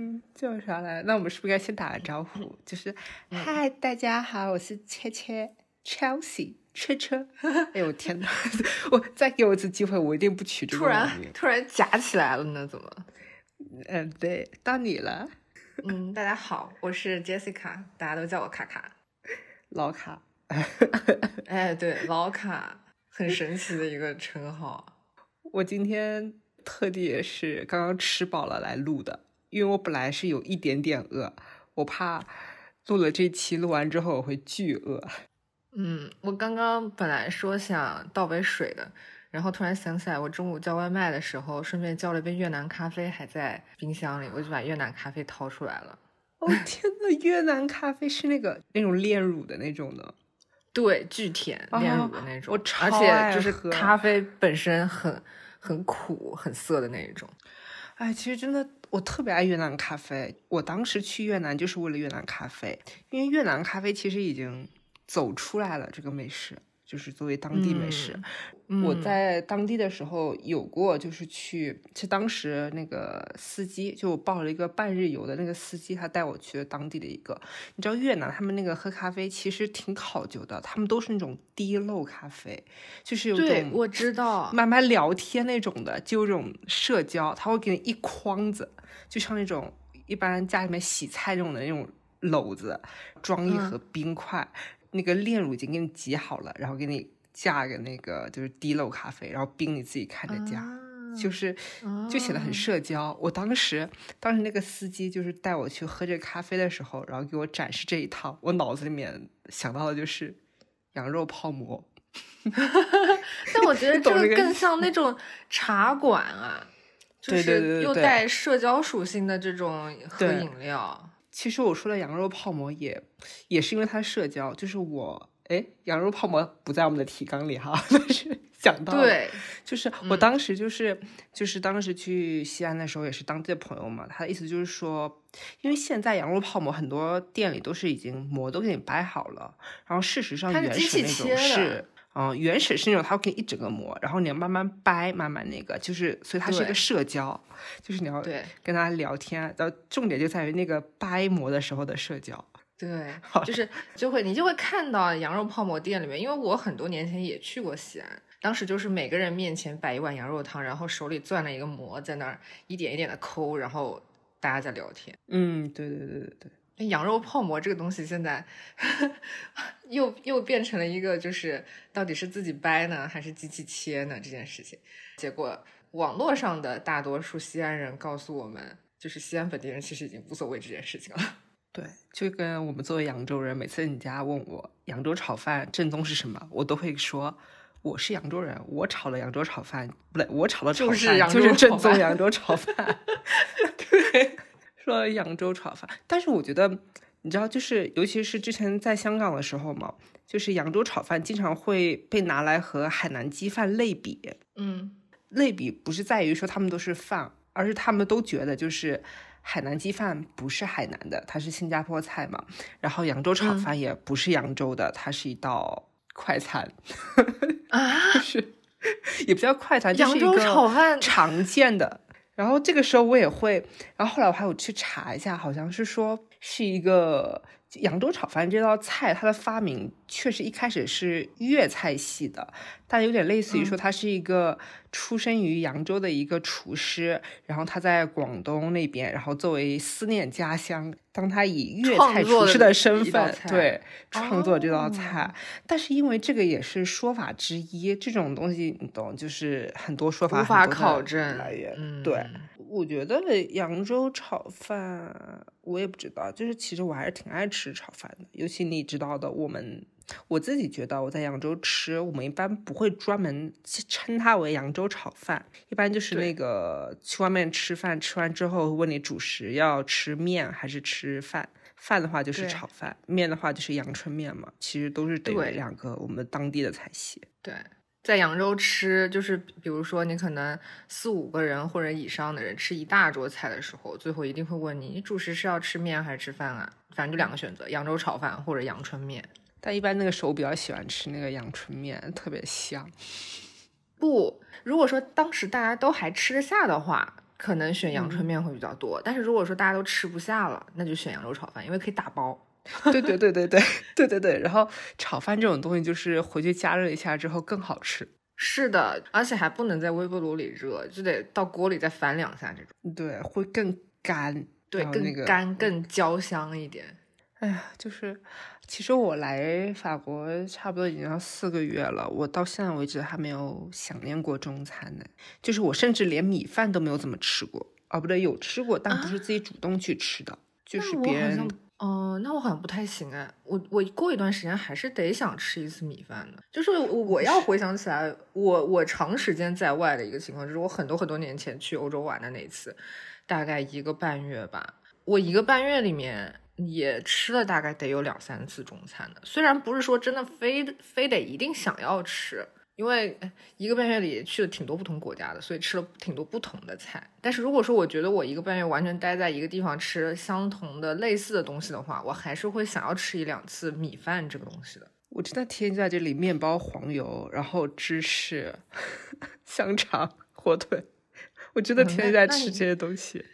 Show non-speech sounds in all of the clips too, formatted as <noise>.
嗯，叫啥来？那我们是不是应该先打个招呼？就是嗨，大家好，我是切切 Chelsea 车车。<laughs> 哎呦天哪！我再给我一次机会，我一定不取这个突然突然夹起来了呢？怎么？嗯，对，到你了，嗯，大家好，我是 Jessica，大家都叫我卡卡。老卡。<laughs> 哎，对，老卡，很神奇的一个称号。我今天特地也是刚刚吃饱了来录的，因为我本来是有一点点饿，我怕录了这期录完之后我会巨饿。嗯，我刚刚本来说想倒杯水的，然后突然想起来，我中午叫外卖的时候顺便叫了一杯越南咖啡，还在冰箱里，我就把越南咖啡掏出来了。哦天呐，越南咖啡是那个那种炼乳的那种的。对，巨甜哦炼乳的那种，我超而且就是咖啡本身很很苦、很涩的那一种。哎，其实真的，我特别爱越南咖啡。我当时去越南就是为了越南咖啡，因为越南咖啡其实已经走出来了这个美食，就是作为当地美食。我嗯在当地的时候有过，就是去，是当时那个司机，就我报了一个半日游的那个司机，他带我去了当地的一个，你知道越南他们那个喝咖啡其实挺考究的，他们都是那种滴漏咖啡，就是有对，种我知道。慢慢聊天那种的，就有种社交，他会给你一筐子，就像那种一般家里面洗菜这种的那种篓子，装一盒冰块，那个炼乳已经给你挤好了，然后给你架个那个就是滴漏咖啡，然后冰你自己看着加。啊就是就显得很哦社交。我当时，当时那个司机就是带我去喝这咖啡的时候，然后给我展示这一套，我脑子里面想到的就是羊肉泡馍。<laughs> 但我觉得 <laughs> 这个更像那种茶馆啊，<laughs> 就是又带社交属性的这种喝对饮料。其实我说的羊肉泡馍也也是因为它社交，就是我哎，羊肉泡馍不在我们的提纲里哈，<laughs> 但是想到了对，就是我当时就是、就是当时去西安的时候，也是当地的朋友嘛，他的意思就是说，因为现在羊肉泡馍很多店里都是已经馍都给你掰好了，然后事实上它是机原始那种是。嗯，原始是那种，它会给你一整个馍，然后你要慢慢掰，慢慢那个，就是，所以它是一个社交，就是你要对跟他聊天，然后重点就在于那个掰馍的时候的社交。对，<laughs> 就是就会你就会看到羊肉泡馍店里面，因为我很多年前也去过西安，当时就是每个人面前摆一碗羊肉汤，然后手里攥了一个馍，在那儿一点一点的抠，然后大家在聊天。嗯，对对对对对。羊肉泡馍这个东西现在又又变成了一个，就是到底是自己掰呢，还是机器切呢这件事情。结果网络上的大多数西安人告诉我们，就是西安本地人其实已经无所谓这件事情了。<laughs> 对，就跟我们作为扬州人，每次你家问我扬州炒饭正宗是什么，我都会说我是扬州人，我炒了扬州炒饭不对，我炒的炒就是饭扬州炒就是正宗扬州炒饭。<laughs> 对，说扬州炒饭，但是我觉得你知道，就是尤其是之前在香港的时候嘛，就是扬州炒饭经常会被拿来和海南鸡饭类比。嗯，类比不是在于说他们都是饭，而是他们都觉得就是海南鸡饭不是海南的，它是新加坡菜嘛。然后扬州炒饭也不是扬州的，它是一道快餐，啊，<laughs> 就是 <laughs> 也不叫快餐，扬州炒个饭常见的。然后这个时候我也会，然后后来我还有去查一下，好像是说是一个扬州炒饭这道菜，它的发明确实一开始是粤菜系的，但有点类似于说他是一个出生于扬州的一个厨师，然后他在广东那边，然后作为思念家乡，当他以粤菜厨师的身份，对创作这道哦菜。但是因为这个也是说法之一，这种东西你懂，就是很多说法无法考证来源。嗯对，我觉得扬州炒饭我也不知道，就是其实我还是挺爱吃炒饭的，尤其你知道的，我们我自己觉得我在扬州吃，我们一般不会专门称它为扬州炒饭，一般就是那个去外面吃饭，吃完之后问你主食要吃面还是吃饭。饭的话就是炒饭，面的话就是阳春面嘛，其实都是等于对两个我们当地的菜系。对，在扬州吃，就是比如说你可能四五个人或者以上的人吃一大桌菜的时候，最后一定会问你，你主食是要吃面还是吃饭啊？反正就两个选择，扬州炒饭或者阳春面。但一般那个时候我比较喜欢吃那个阳春面，特别香。不，如果说当时大家都还吃得下的话，可能选阳春面会比较多。但是如果说大家都吃不下了，那就选羊肉炒饭，因为可以打包。对对对对对 <laughs> 对对对。然后炒饭这种东西，就是回去加热一下之后更好吃。是的，而且还不能在微波炉里热，就得到锅里再翻两下这种。对，会更干。对，更干、更焦香一点。哎呀，就是，其实我来法国差不多已经要四个月了，我到现在为止还没有想念过中餐呢。就是我甚至连米饭都没有怎么吃过。哦，不对，有吃过，但不是自己主动去吃的，就是别人。哦，那我好像不太行哎。我我过一段时间还是得想吃一次米饭的。就是我要回想起来，我我长时间在外的一个情况，就是我很多很多年前去欧洲玩的那一次。大概一个半月吧，我一个半月里面也吃了大概得有两三次中餐的。虽然不是说真的非非得一定想要吃，因为一个半月里去了挺多不同国家的，所以吃了挺多不同的菜。但是如果说我觉得我一个半月完全待在一个地方吃相同的类似的东西的话，我还是会想要吃一两次米饭这个东西的。我真的天天在这里，面包、黄油，然后芝士、<laughs> 香肠、火腿。我真的天天在吃这些东西，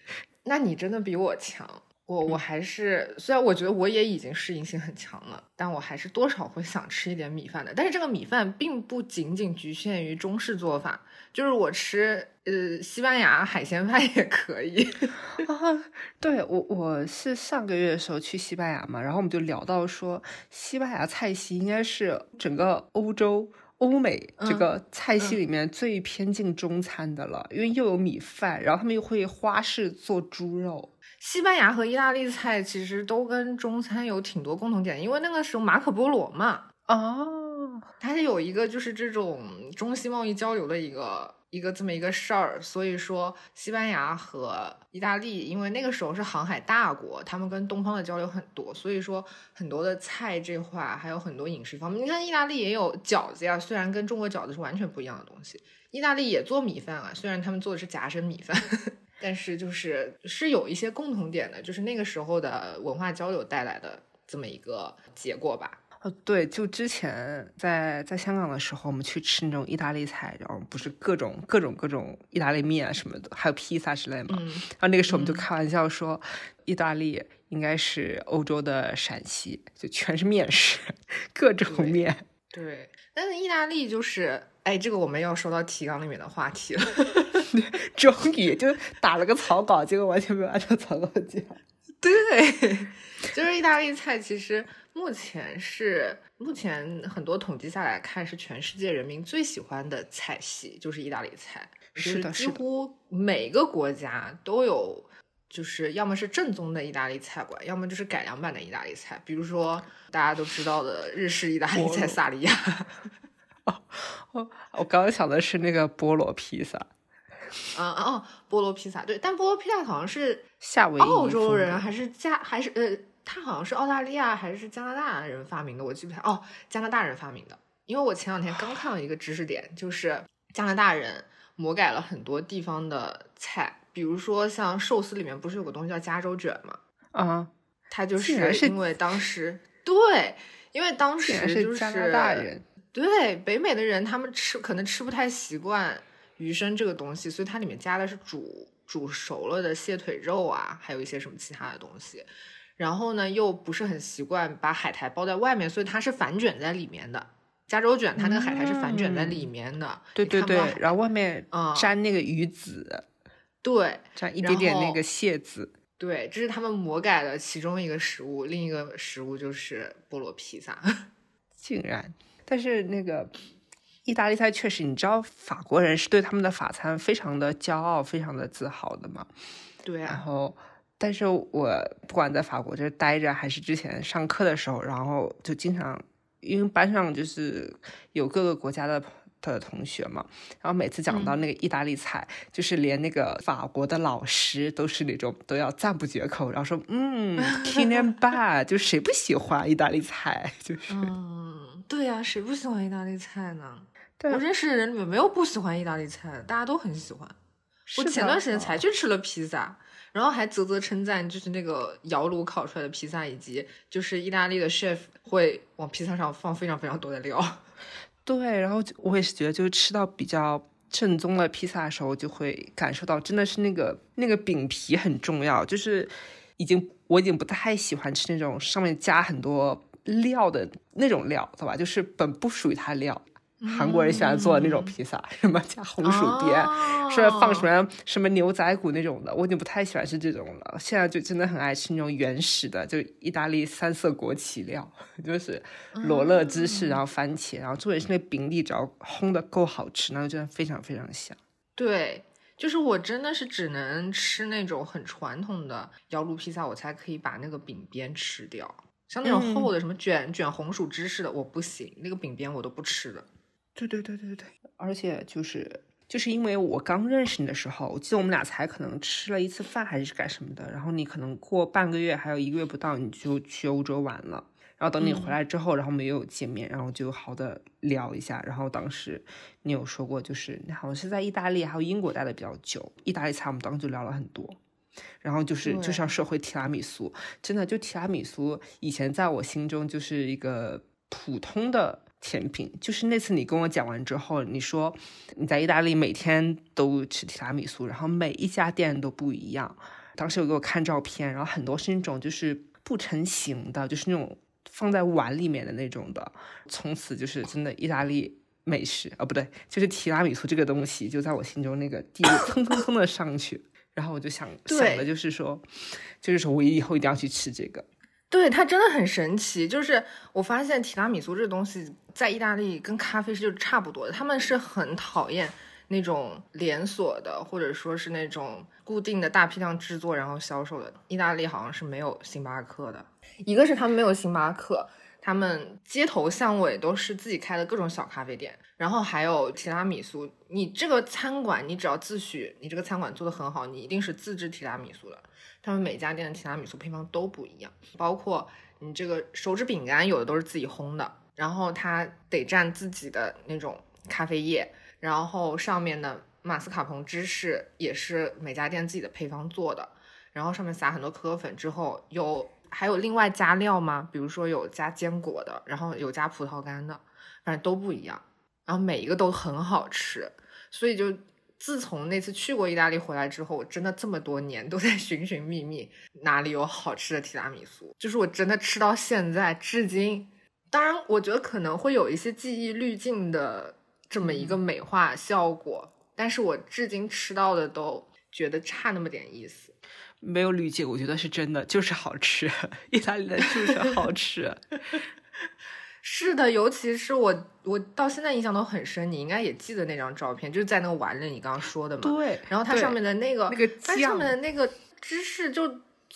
那你真的比我强。我我还是虽然我觉得我也已经适应性很强了，但我还是多少会想吃一点米饭的。但是这个米饭并不仅仅局限于中式做法，就是我吃呃西班牙海鲜饭也可以。<laughs> 啊，对我我是上个月的时候去西班牙嘛，然后我们就聊到说，西班牙菜系应该是整个欧洲。欧美这个菜系里面最偏近中餐的了，因为又有米饭，然后他们又会花式做猪肉。西班牙和意大利菜其实都跟中餐有挺多共同点，因为那个时候马可波罗嘛，哦，它是有一个就是这种中西贸易交流的一个。一个这么一个事儿，所以说西班牙和意大利，因为那个时候是航海大国，他们跟东方的交流很多，所以说很多的菜这块还有很多饮食方面。你看意大利也有饺子呀，虽然跟中国饺子是完全不一样的东西。意大利也做米饭啊，虽然他们做的是夹生米饭，<laughs> 但是就是是有一些共同点的，就是那个时候的文化交流带来的这么一个结果吧。对，就之前在在香港的时候，我们去吃那种意大利菜，然后不是各种各种各种意大利面什么的，还有披萨之类嘛。然后那个时候我们就开玩笑说，意大利应该是欧洲的陕西，就全是面食，<laughs> 各种面。对，但是意大利就是，哎，这个我们要说到提纲里面的话题了。<laughs> 终于就打了个草稿，结果完全没有按照草稿讲。<laughs> 对，就是意大利菜，其实。目前是目前很多统计下来看，是全世界人民最喜欢的菜系，就是意大利菜。是的，几乎每个国家都有，就是要么是正宗的意大利菜馆，要么就是改良版的意大利菜。比如说大家都知道的日式意大利菜萨莉亚。<laughs> 哦，我刚刚想的是那个菠萝披萨。啊哦，菠萝披萨对，但菠萝披萨好像是夏威夷澳洲人还是加还是呃。它好像是澳大利亚还是加拿大人发明的，我记不太哦，加拿大人发明的。因为我前两天刚看了一个知识点，就是加拿大人魔改了很多地方的菜，比如说像寿司里面不是有个东西叫加州卷吗？啊，它就是因为当时对，因为当时就是加拿大人对北美的人，他们吃可能吃不太习惯鱼生这个东西，所以它里面加的是煮煮熟了的蟹腿肉啊，还有一些什么其他的东西。然后呢，又不是很习惯把海苔包在外面，所以它是反卷在里面的。加州卷它那个海苔是反卷在里面的，对对对，然后外面沾那个鱼籽，对，沾一点点那个蟹籽，对，这是他们魔改的其中一个食物，另一个食物就是菠萝披萨。<laughs> 竟然，但是那个意大利菜确实，你知道法国人是对他们的法餐非常的骄傲，非常的自豪的嘛？对啊，然后。但是我不管在法国这待着，还是之前上课的时候，然后就经常，因为班上就是有各个国家的的同学嘛，然后每次讲到那个意大利菜，就是连那个法国的老师都是那种都要赞不绝口，然后说嗯 k i n and bad，就谁不喜欢意大利菜？<laughs> 就是，嗯，对呀，谁不喜欢意大利菜呢？我认识的人里面没有不喜欢意大利菜的，大家都很喜欢。我前段时间才去吃了披萨。然后还啧啧称赞，就是那个窑炉烤出来的披萨，以及就是意大利的 chef 会往披萨上放非常非常多的料。<laughs> 对，然后我也是觉得，就是吃到比较正宗的披萨的时候，就会感受到真的是那个那个饼皮很重要，就是已经我已经不太喜欢吃那种上面加很多料的那种料，知道吧？就是本不属于它的料。韩国人喜欢做的那种披萨，什么加红薯边，是放什么什么牛仔骨那种的，我已经不太喜欢吃这种了。现在就真的很爱吃那种原始的，就意大利三色国旗料，<laughs> 就是罗勒芝士，然后番茄，然后重点是那饼底只要烘的够好吃，那就真的非常非常香。对，就是我真的是只能吃那种很传统的窑炉披萨，我才可以把那个饼边吃掉。像那种厚的什么卷卷红薯芝士的，我不行，那个饼边我都不吃的。对对对对对，而且就是就是因为我刚认识你的时候，我记得我们俩才可能吃了一次饭还是干什么的，然后你可能过半个月还有一个月不到你就去欧洲玩了，然后等你回来之后，然后没有见面，然后就好的聊一下，然后当时你有说过就是你好像是在意大利还有英国待的比较久，意大利菜我们当时就聊了很多，然后就是就是要说回提拉米苏，真的就提拉米苏以前在我心中就是一个普通的。甜品就是那次你跟我讲完之后，你说你在意大利每天都吃提拉米苏，然后每一家店都不一样。当时有给我看照片，然后很多是那种就是不成形的，就是那种放在碗里面的那种的。从此就是真的意大利美食啊，不对，就是提拉米苏这个东西就在我心中那个地位蹭蹭蹭的上去。然后我就想想的就是说，就是说我以后一定要去吃这个。对它真的很神奇，就是我发现提拉米苏这东西在意大利跟咖啡是就差不多的，他们是很讨厌那种连锁的或者说是那种固定的大批量制作然后销售的。意大利好像是没有星巴克的，一个是他们没有星巴克，他们街头巷尾都是自己开的各种小咖啡店，然后还有提拉米苏，你这个餐馆你只要自诩你这个餐馆做的很好，你一定是自制提拉米苏的。他们每家店的提拉米苏配方都不一样，包括你这个手指饼干，有的都是自己烘的，然后它得蘸自己的那种咖啡液，然后上面的马斯卡彭芝士也是每家店自己的配方做的，然后上面撒很多可可粉之后，有还有另外加料吗？比如说有加坚果的，然后有加葡萄干的，反正都不一样，然后每一个都很好吃，所以就。自从那次去过意大利回来之后，我真的这么多年都在寻寻觅觅哪里有好吃的提拉米苏，就是我真的吃到现在至今。当然，我觉得可能会有一些记忆滤镜的这么一个美化效果，但是我至今吃到的都觉得差那么点意思。没有滤镜，我觉得是真的，就是好吃，<laughs> 意大利的就是好吃。是的，尤其是我，我到现在印象都很深。你应该也记得那张照片，就是在那个碗里，你刚刚说的嘛。对。然后它上面的那个，那个它上面的那个芝士就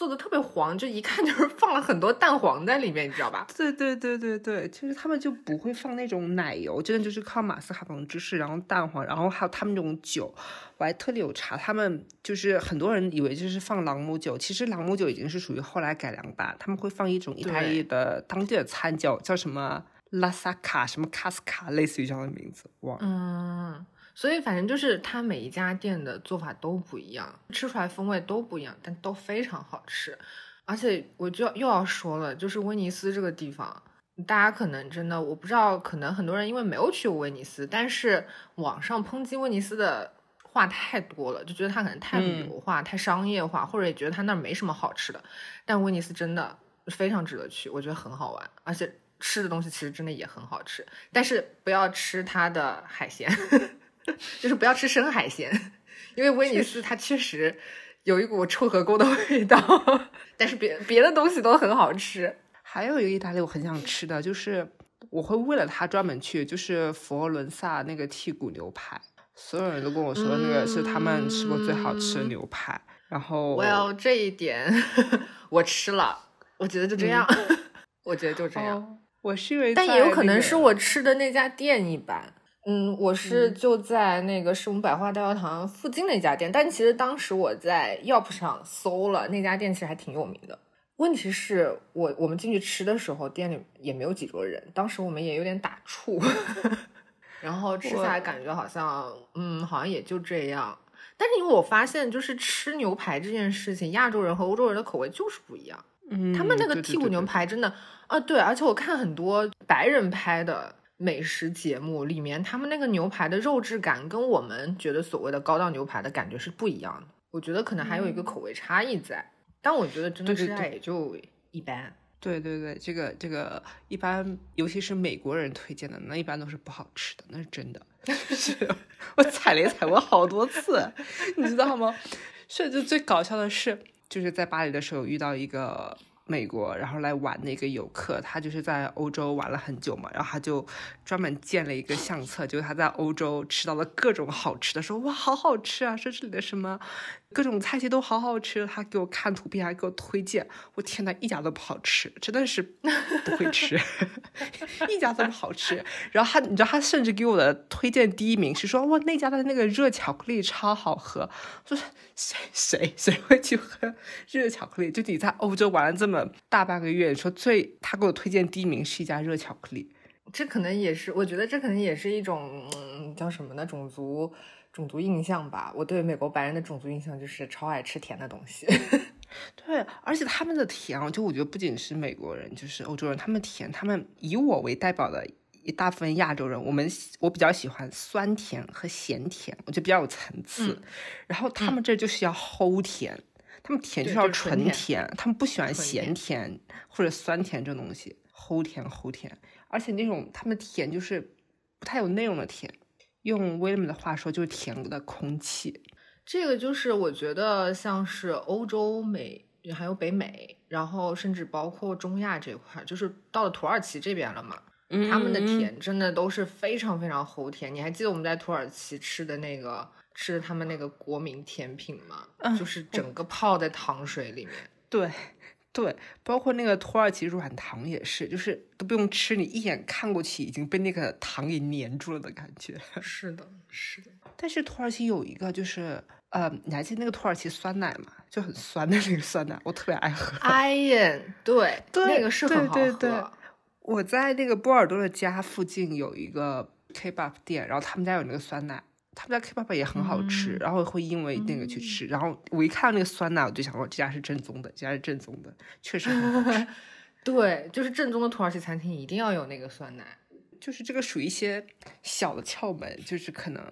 做的特别黄，就一看就是放了很多蛋黄在里面，你知道吧？对对对对对，其实他们就不会放那种奶油，真的就是靠马斯卡彭芝士，然后蛋黄，然后还有他们那种酒。我还特地有查，他们就是很多人以为就是放朗姆酒，其实朗姆酒已经是属于后来改良版，他们会放一种意大利的当地的餐酒，叫什么拉萨卡什么卡斯卡，类似于这样的名字，忘了。嗯，所以反正就是它每一家店的做法都不一样，吃出来风味都不一样，但都非常好吃。而且我就又要说了，就是威尼斯这个地方，大家可能真的我不知道，可能很多人因为没有去过威尼斯，但是网上抨击威尼斯的。话太多了，就觉得它可能太旅游化、太商业化，或者也觉得它那儿没什么好吃的。但威尼斯真的非常值得去，我觉得很好玩，而且吃的东西其实真的也很好吃。但是不要吃它的海鲜，就是不要吃生海鲜，因为威尼斯它确实有一股臭河沟的味道。<laughs> 但是别别的东西都很好吃。还有一个意大利我很想吃的就是，我会为了它专门去，就是佛罗伦萨那个剔骨牛排。所有人都跟我说那个是他们吃过最好吃的牛排，然后我要这一点 <laughs> 我吃了，我觉得就这样，<laughs> 我觉得就这样。我是因为，但也有可能是我吃的那家店一般。嗯，我是就在那个世母百花大教堂附近的一家店，但其实当时我在 Yelp 上搜了那家店，其实还挺有名的。问题是我我们进去吃的时候，店里也没有几桌人，当时我们也有点打怵。<laughs> 然后吃下来感觉好像，嗯，好像也就这样。但是因为我发现，就是吃牛排这件事情，亚洲人和欧洲人的口味就是不一样。嗯，他们那个剔骨牛排真的啊，对，而且我看很多白人拍的美食节目里面，他们那个牛排的肉质感跟我们觉得所谓的高档牛排的感觉是不一样的。我觉得可能还有一个口味差异在，但我觉得真的吃下也就一般。对对对，这个这个一般，尤其是美国人推荐的，那一般都是不好吃的，那是真的。<laughs> 是我踩雷踩过好多次，你知道吗？<laughs> 甚至最搞笑的是，就是在巴黎的时候遇到一个。美国，然后来玩的一个游客，他就是在欧洲玩了很久嘛，然后他就专门建了一个相册，就是他在欧洲吃到了各种好吃的，说哇好好吃啊，说这里的什么各种菜系都好好吃，他给我看图片，还给我推荐，我天呐，一家都不好吃，真的是不会吃，<laughs> 一家都不好吃。然后他，你知道他甚至给我的推荐第一名是说哇那家的那个热巧克力超好喝，说谁谁谁会去喝热巧克力？就你在欧洲玩了这么。大半个月，你说最他给我推荐第一名是一家热巧克力，这可能也是，我觉得这可能也是一种嗯叫什么呢？种族种族印象吧。我对美国白人的种族印象就是超爱吃甜的东西。<laughs> 对，而且他们的甜，就我觉得不仅是美国人，就是欧洲人，他们甜，他们以我为代表的一大部分亚洲人，我们我比较喜欢酸甜和咸甜，我觉得比较有层次。然后他们这就是要齁甜。他们甜就是要纯甜，他们不喜欢咸甜或者酸甜这种东西，齁甜齁甜，而且那种他们甜就是不太有内容的甜，用威廉的话说就是甜的空气。这个就是我觉得像是欧洲美还有北美，然后甚至包括中亚这块，就是到了土耳其这边了嘛，他们的甜真的都是非常非常齁甜。你还记得我们在土耳其吃的那个？吃的他们那个国民甜品吗，就是整个泡在糖水里面。对，对，包括那个土耳其软糖也是，就是都不用吃，你一眼看过去已经被那个糖给粘住了的感觉。<laughs> 是的，是的。但是土耳其有一个，就是呃，你还记得那个土耳其酸奶吗？就很酸的那个酸奶，我特别爱喝。哎呀，对，那个是很好喝。我在那个波尔多的家附近有一个 Kebab 店，然后他们家有那个酸奶。他们家 K 爸爸也很好吃，然后会因为那个去吃，然后我一看到那个酸奶，我就想说这家是正宗的，这家是正宗的，确实很好吃。<laughs> 对，就是正宗的土耳其餐厅一定要有那个酸奶，就是这个属于一些小的窍门，就是可能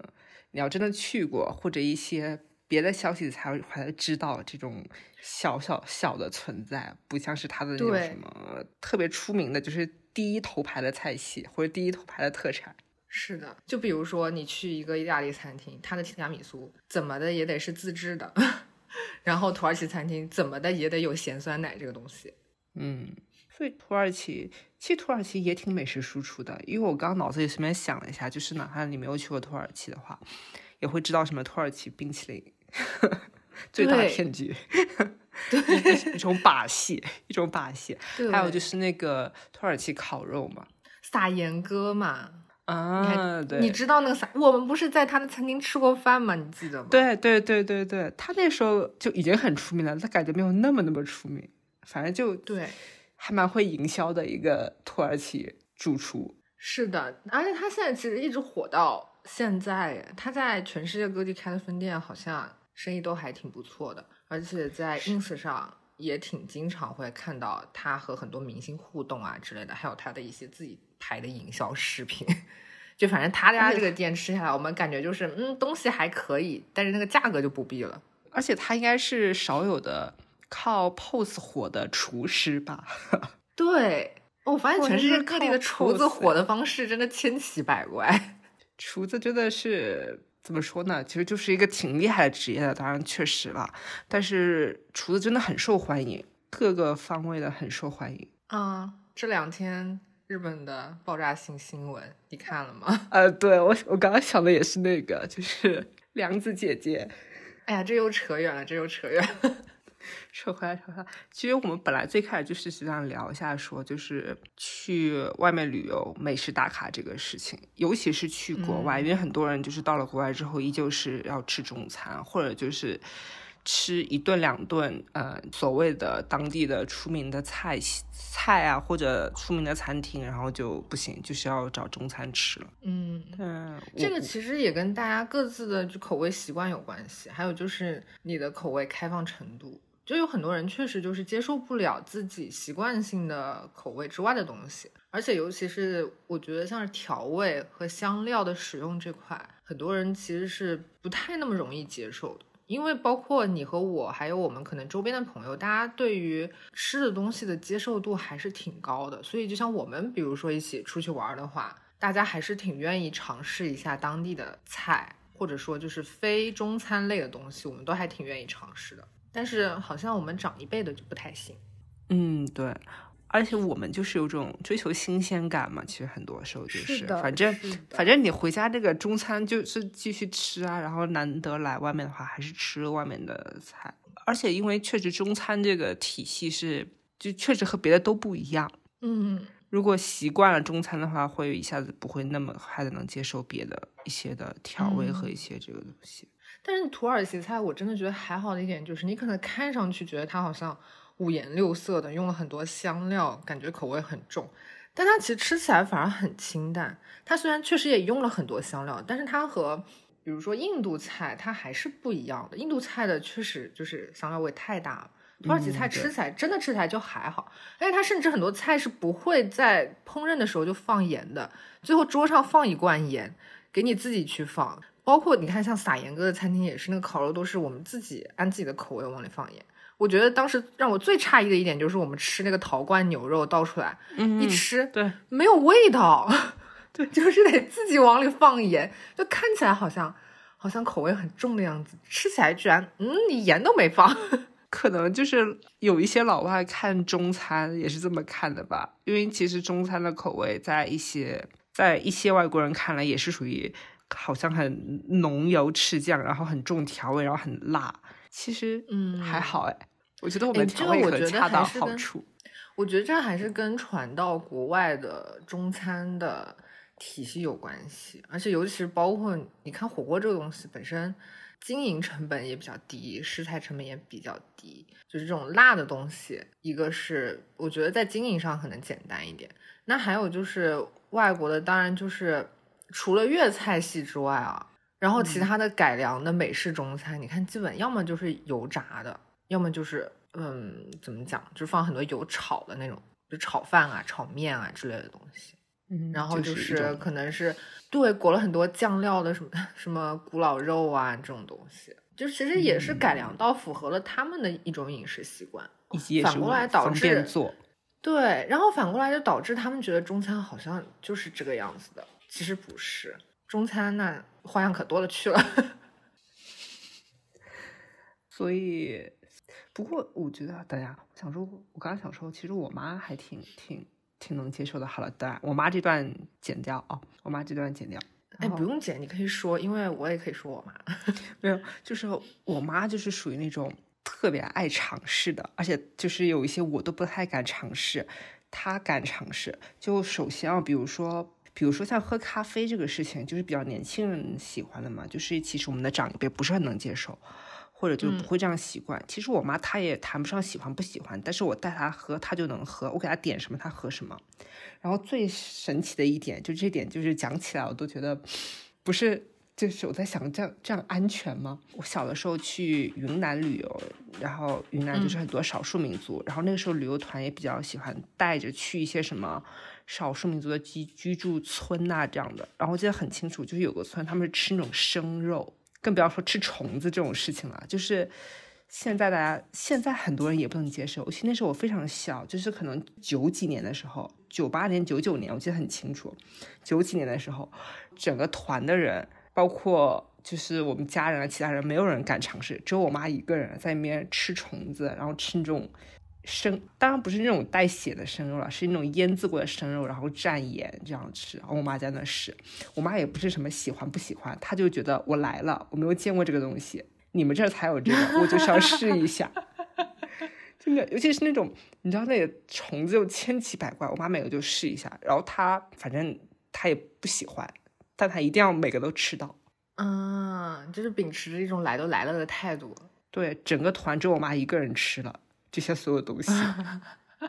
你要真的去过，或者一些别的消息才会才知道这种小小小的存在，不像是他的那种什么特别出名的，就是第一头牌的菜系或者第一头牌的特产。是的，就比如说你去一个意大利餐厅，它的提拉米苏怎么的也得是自制的，<laughs> 然后土耳其餐厅怎么的也得有咸酸奶这个东西。嗯，所以土耳其其实土耳其也挺美食输出的，因为我刚脑子里随便想了一下，就是哪怕你没有去过土耳其的话，也会知道什么土耳其冰淇淋，<laughs> 最大骗局，对，一种把戏，一种把戏。还有就是那个土耳其烤肉嘛，撒盐哥嘛。啊，对，你知道那个啥？我们不是在他的餐厅吃过饭吗？你记得吗？对对对对对，他那时候就已经很出名了，他感觉没有那么那么出名，反正就对，还蛮会营销的一个土耳其主厨。是的，而且他现在其实一直火到现在，他在全世界各地开的分店，好像生意都还挺不错的，而且在 ins 上也挺经常会看到他和很多明星互动啊之类的，还有他的一些自己。拍的营销视频，就反正他家这个店吃下来，我们感觉就是嗯，东西还可以，但是那个价格就不必了。而且他应该是少有的靠 pose 火的厨师吧？对，我发现全世界各地的厨子火的方式真的千奇百怪。厨子真的是怎么说呢？其实就是一个挺厉害的职业的，当然确实了。但是厨子真的很受欢迎，各个方位的很受欢迎啊。这两天。日本的爆炸性新闻，你看了吗？<laughs> 呃，对我，我刚刚想的也是那个，就是 <laughs> 梁子姐姐。哎呀，这又扯远了，这又扯远了。<laughs> 扯回来，扯回来。其实我们本来最开始就是想聊一下，说就是去外面旅游、美食打卡这个事情，尤其是去国外，因为很多人就是到了国外之后，依旧是要吃中餐，或者就是。吃一顿两顿，呃，所谓的当地的出名的菜菜啊，或者出名的餐厅，然后就不行，就是要找中餐吃了。嗯，嗯，这个其实也跟大家各自的就口味习惯有关系，还有就是你的口味开放程度，就有很多人确实就是接受不了自己习惯性的口味之外的东西。而且尤其是我觉得像是调味和香料的使用这块，很多人其实是不太那么容易接受的。因为包括你和我，还有我们可能周边的朋友，大家对于吃的东西的接受度还是挺高的。所以就像我们，比如说一起出去玩的话，大家还是挺愿意尝试一下当地的菜，或者说就是非中餐类的东西，我们都还挺愿意尝试的。但是好像我们长一辈的就不太行。嗯，对。而且我们就是有种追求新鲜感嘛，其实很多时候就是，反正反正你回家这个中餐就是继续吃啊，然后难得来外面的话，还是吃外面的菜。而且因为确实中餐这个体系是，就确实和别的都不一样。嗯，如果习惯了中餐的话，会一下子不会那么快的能接受别的一些的调味和一些这个东西。但是土耳其菜我真的觉得还好的一点就是，你可能看上去觉得它好像。五颜六色的，用了很多香料，感觉口味很重，但它其实吃起来反而很清淡。它虽然确实也用了很多香料，但是它和比如说印度菜，它还是不一样的。印度菜的确实就是香料味太大了，土耳其菜吃起来真的吃起来就还好。而且它甚至很多菜是不会在烹饪的时候就放盐的，最后桌上放一罐盐给你自己去放。包括你看像撒盐哥的餐厅也是，那个烤肉都是我们自己按自己的口味往里放盐。我觉得当时让我最诧异的一点就是，我们吃那个陶罐牛肉倒出来，嗯一吃，对，没有味道，对，就是得自己往里放盐，就看起来好像好像口味很重的样子，吃起来居然，嗯，你盐都没放，<laughs> 可能就是有一些老外看中餐也是这么看的吧，因为其实中餐的口味在一些在一些外国人看来也是属于好像很浓油赤酱，然后很重调味，然后很辣。其实，嗯，还好哎，我觉得我们调味很恰到好处。我觉得这还是跟传到国外的中餐的体系有关系，而且尤其是包括你看火锅这个东西本身，经营成本也比较低，食材成本也比较低，就是这种辣的东西，一个是我觉得在经营上可能简单一点。那还有就是外国的，当然就是除了粤菜系之外啊。然后其他的改良的美式中餐，你看基本要么就是油炸的，要么就是嗯，怎么讲，就是放很多油炒的那种，就炒饭啊、炒面啊之类的东西。嗯，然后就是可能是对裹了很多酱料的什么什么古老肉啊这种东西，就其实也是改良到符合了他们的一种饮食习惯，反过来导致做对，然后反过来就导致他们觉得中餐好像就是这个样子的，其实不是。中餐那花样可多了去了，<laughs> 所以不过我觉得，大家想说，我刚刚想说，其实我妈还挺挺挺能接受的。好了，当然我妈这段剪掉啊，我妈这段剪掉。哎，不用剪，你可以说，因为我也可以说我妈。<laughs> 没有，就是我妈就是属于那种特别爱尝试的，而且就是有一些我都不太敢尝试，她敢尝试。就首先啊，比如说。比如说像喝咖啡这个事情，就是比较年轻人喜欢的嘛，就是其实我们的长辈不是很能接受，或者就不会这样习惯。其实我妈她也谈不上喜欢不喜欢，但是我带她喝，她就能喝，我给她点什么她喝什么。然后最神奇的一点，就这点就是讲起来我都觉得不是，就是我在想这样这样安全吗？我小的时候去云南旅游，然后云南就是很多少数民族，然后那个时候旅游团也比较喜欢带着去一些什么。少数民族的居居住村呐，这样的，然后我记得很清楚，就是有个村他们是吃那种生肉，更不要说吃虫子这种事情了。就是现在大家现在很多人也不能接受，其实那时候我非常小，就是可能九几年的时候，九八年、九九年，我记得很清楚。九几年的时候，整个团的人，包括就是我们家人啊，其他人没有人敢尝试，只有我妈一个人在里面吃虫子，然后吃那种。生当然不是那种带血的生肉了，是那种腌制过的生肉，然后蘸盐这样吃。然后我妈在那试，我妈也不是什么喜欢不喜欢，她就觉得我来了，我没有见过这个东西，你们这儿才有这个，我就是要试一下。<laughs> 真的，尤其是那种你知道那个虫子有千奇百怪，我妈每个就试一下，然后她反正她也不喜欢，但她一定要每个都吃到。嗯，就是秉持着一种来都来了的态度。对，整个团只有我妈一个人吃了。这些所有东西，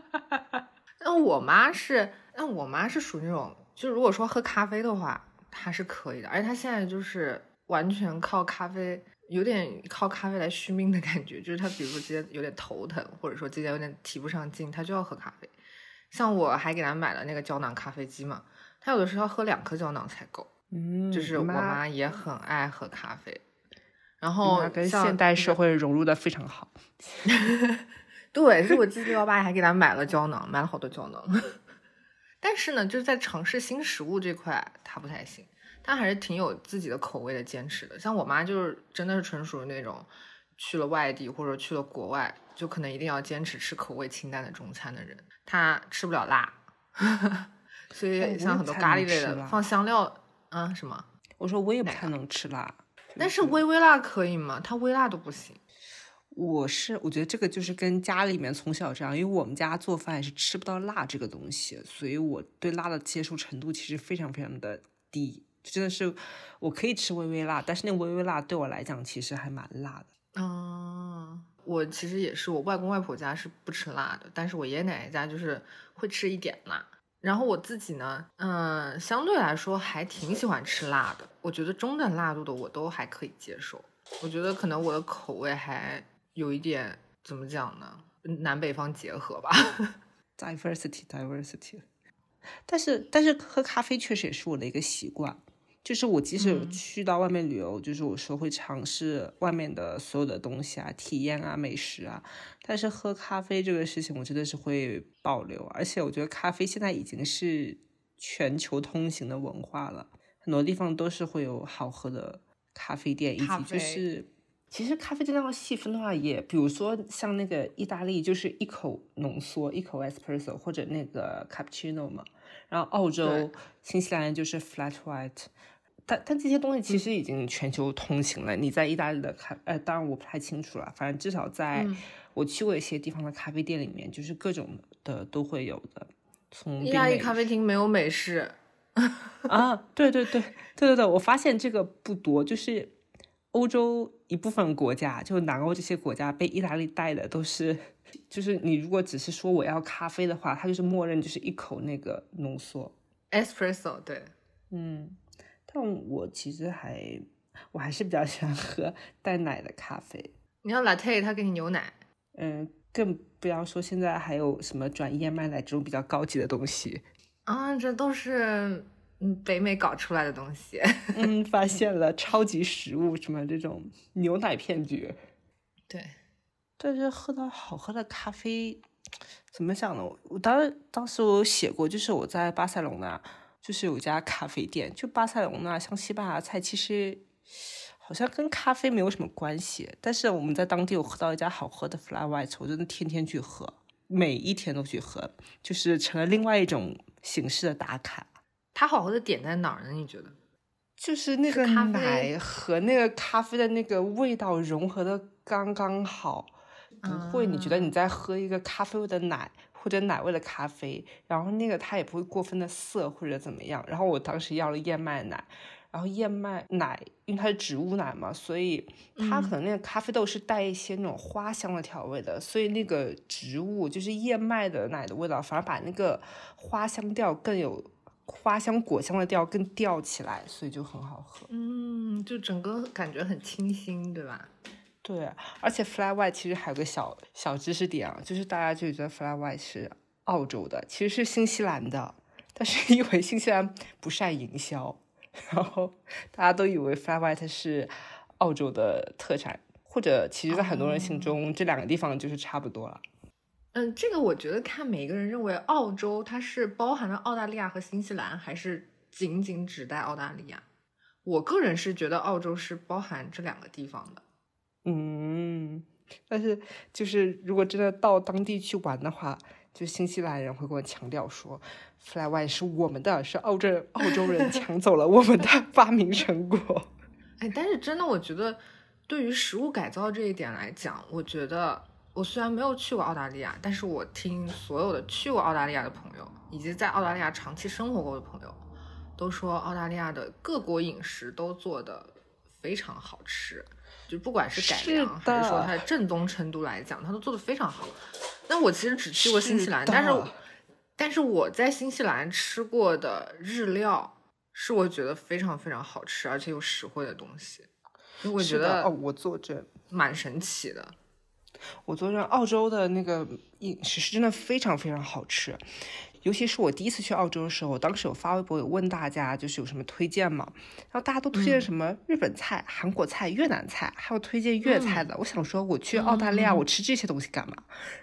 <laughs> 那我妈是，那我妈是属于那种，就如果说喝咖啡的话，她是可以的，而且她现在就是完全靠咖啡，有点靠咖啡来续命的感觉，就是她比如说今天有点头疼，或者说今天有点提不上劲，她就要喝咖啡。像我还给她买了那个胶囊咖啡机嘛，她有的时候要喝两颗胶囊才够。嗯，就是我妈也很爱喝咖啡，然后跟现代社会融入的非常好。<laughs> 对，所以我记得幺八还给他买了胶囊，买了好多胶囊。<laughs> 但是呢，就是在尝试新食物这块，他不太行。他还是挺有自己的口味的坚持的。像我妈就是真的是纯属于那种去了外地或者去了国外，就可能一定要坚持吃口味清淡的中餐的人。她吃不了辣，<laughs> 所以像很多咖喱类的放香料。啊，什么？我说我也不太能吃辣，但是微微辣可以吗？他微辣都不行。我是我觉得这个就是跟家里面从小这样，因为我们家做饭也是吃不到辣这个东西，所以我对辣的接受程度其实非常非常的低。真的是我可以吃微微辣，但是那微微辣对我来讲其实还蛮辣的。嗯，我其实也是，我外公外婆家是不吃辣的，但是我爷爷奶奶家就是会吃一点辣。然后我自己呢，嗯，相对来说还挺喜欢吃辣的。我觉得中等辣度的我都还可以接受。我觉得可能我的口味还有一点怎么讲呢？南北方结合吧。Diversity，diversity。但是，但是喝咖啡确实也是我的一个习惯。就是我即使去到外面旅游，就是我说会尝试外面的所有的东西啊，体验啊，美食啊。但是喝咖啡这个事情，我真的是会保留。而且我觉得咖啡现在已经是全球通行的文化了，很多地方都是会有好喝的咖啡店，以及就是其实咖啡真的要细分的话，也比如说像那个意大利，就是一口浓缩，一口 espresso 或者那个 cappuccino 嘛。然后澳洲、新西兰就是 flat white。但但这些东西其实已经全球通行了。你在意大利的咖，呃，当然我不太清楚了。反正至少在我去过一些地方的咖啡店里面，就是各种的都会有的。从意大利咖啡厅没有美式 <laughs> 啊？对对对对对对，我发现这个不多。就是欧洲一部分国家，就南欧这些国家被意大利带的都是，就是你如果只是说我要咖啡的话，它就是默认就是一口那个浓缩 espresso。对，嗯。但我其实还，我还是比较 <laughs> 喜欢喝带奶的咖啡。你要 latte，他给你牛奶。嗯，更不要说现在还有什么转燕麦奶这种比较高级的东西啊，这都是嗯北美搞出来的东西。嗯，发现了超级食物什么这种牛奶骗局。对，但是喝到好喝的咖啡，怎么讲呢？我当时当时我写过，就是我在巴塞隆那。就是有家咖啡店，就巴塞隆那，像西班牙菜，其实好像跟咖啡没有什么关系。但是我们在当地有喝到一家好喝的 flat white，我真的天天去喝，每一天都去喝，就是成了另外一种形式的打卡。它好喝的点在哪儿呢？你觉得？就是那个奶和那个咖啡的那个味道融合的刚刚好，不会你觉得你在喝一个咖啡味的奶。或者奶味的咖啡，然后那个它也不会过分的涩或者怎么样。然后我当时要了燕麦奶，然后燕麦奶因为它是植物奶嘛，所以它可能那个咖啡豆是带一些那种花香的调味的，所以那个植物就是燕麦的奶的味道，反而把那个花香调更有花香果香的调更调起来，所以就很好喝。嗯，就整个感觉很清新，对吧？对，而且 Fly White 其实还有个小小知识点啊，就是大家就觉得 Fly White 是澳洲的，其实是新西兰的，但是 <laughs> 因为新西兰不善营销，然后大家都以为 Fly White 是澳洲的特产，或者其实，在很多人心中，这两个地方就是差不多了。嗯，这个我觉得看每个人认为澳洲它是包含了澳大利亚和新西兰，还是仅仅只带澳大利亚。我个人是觉得澳洲是包含这两个地方的。嗯，但是就是如果真的到当地去玩的话，就新西兰人会跟我强调说，Fly One 是我们的，是澳洲澳洲人抢走了我们的发明成果。哎，但是真的，我觉得对于食物改造这一点来讲，我觉得我虽然没有去过澳大利亚，但是我听所有的去过澳大利亚的朋友，以及在澳大利亚长期生活过的朋友，都说澳大利亚的各国饮食都做的非常好吃。就不管是改良还是说它的正宗程度来讲，它都做的非常好。那我其实只去过新西兰，但是但是我在新西兰吃过的日料是我觉得非常非常好吃，而且又实惠的东西。我觉得哦，我作证，蛮神奇的。我觉得澳洲的那个饮食是真的非常非常好吃，尤其是我第一次去澳洲的时候，我当时有发微博有问大家就是有什么推荐吗？然后大家都推荐什么日本菜、韩国菜、越南菜，还有推荐粤菜的。我想说我去澳大利亚，我吃这些东西干嘛？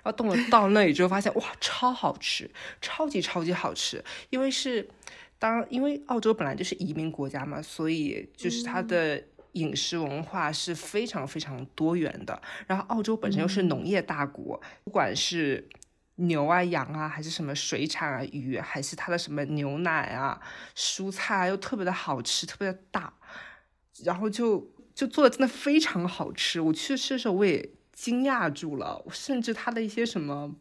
然后等我到那里之后，发现哇，超好吃，超级超级好吃，因为是当因为澳洲本来就是移民国家嘛，所以就是它的。饮食文化是非常非常多元的，然后澳洲本身又是农业大国，不管是牛啊、羊啊，还是什么水产啊、鱼，还是它的什么牛奶啊、蔬菜啊，又特别的好吃，特别的大，然后就就做的真的非常好吃。我去吃的时候我也惊讶住了，甚至它的一些什么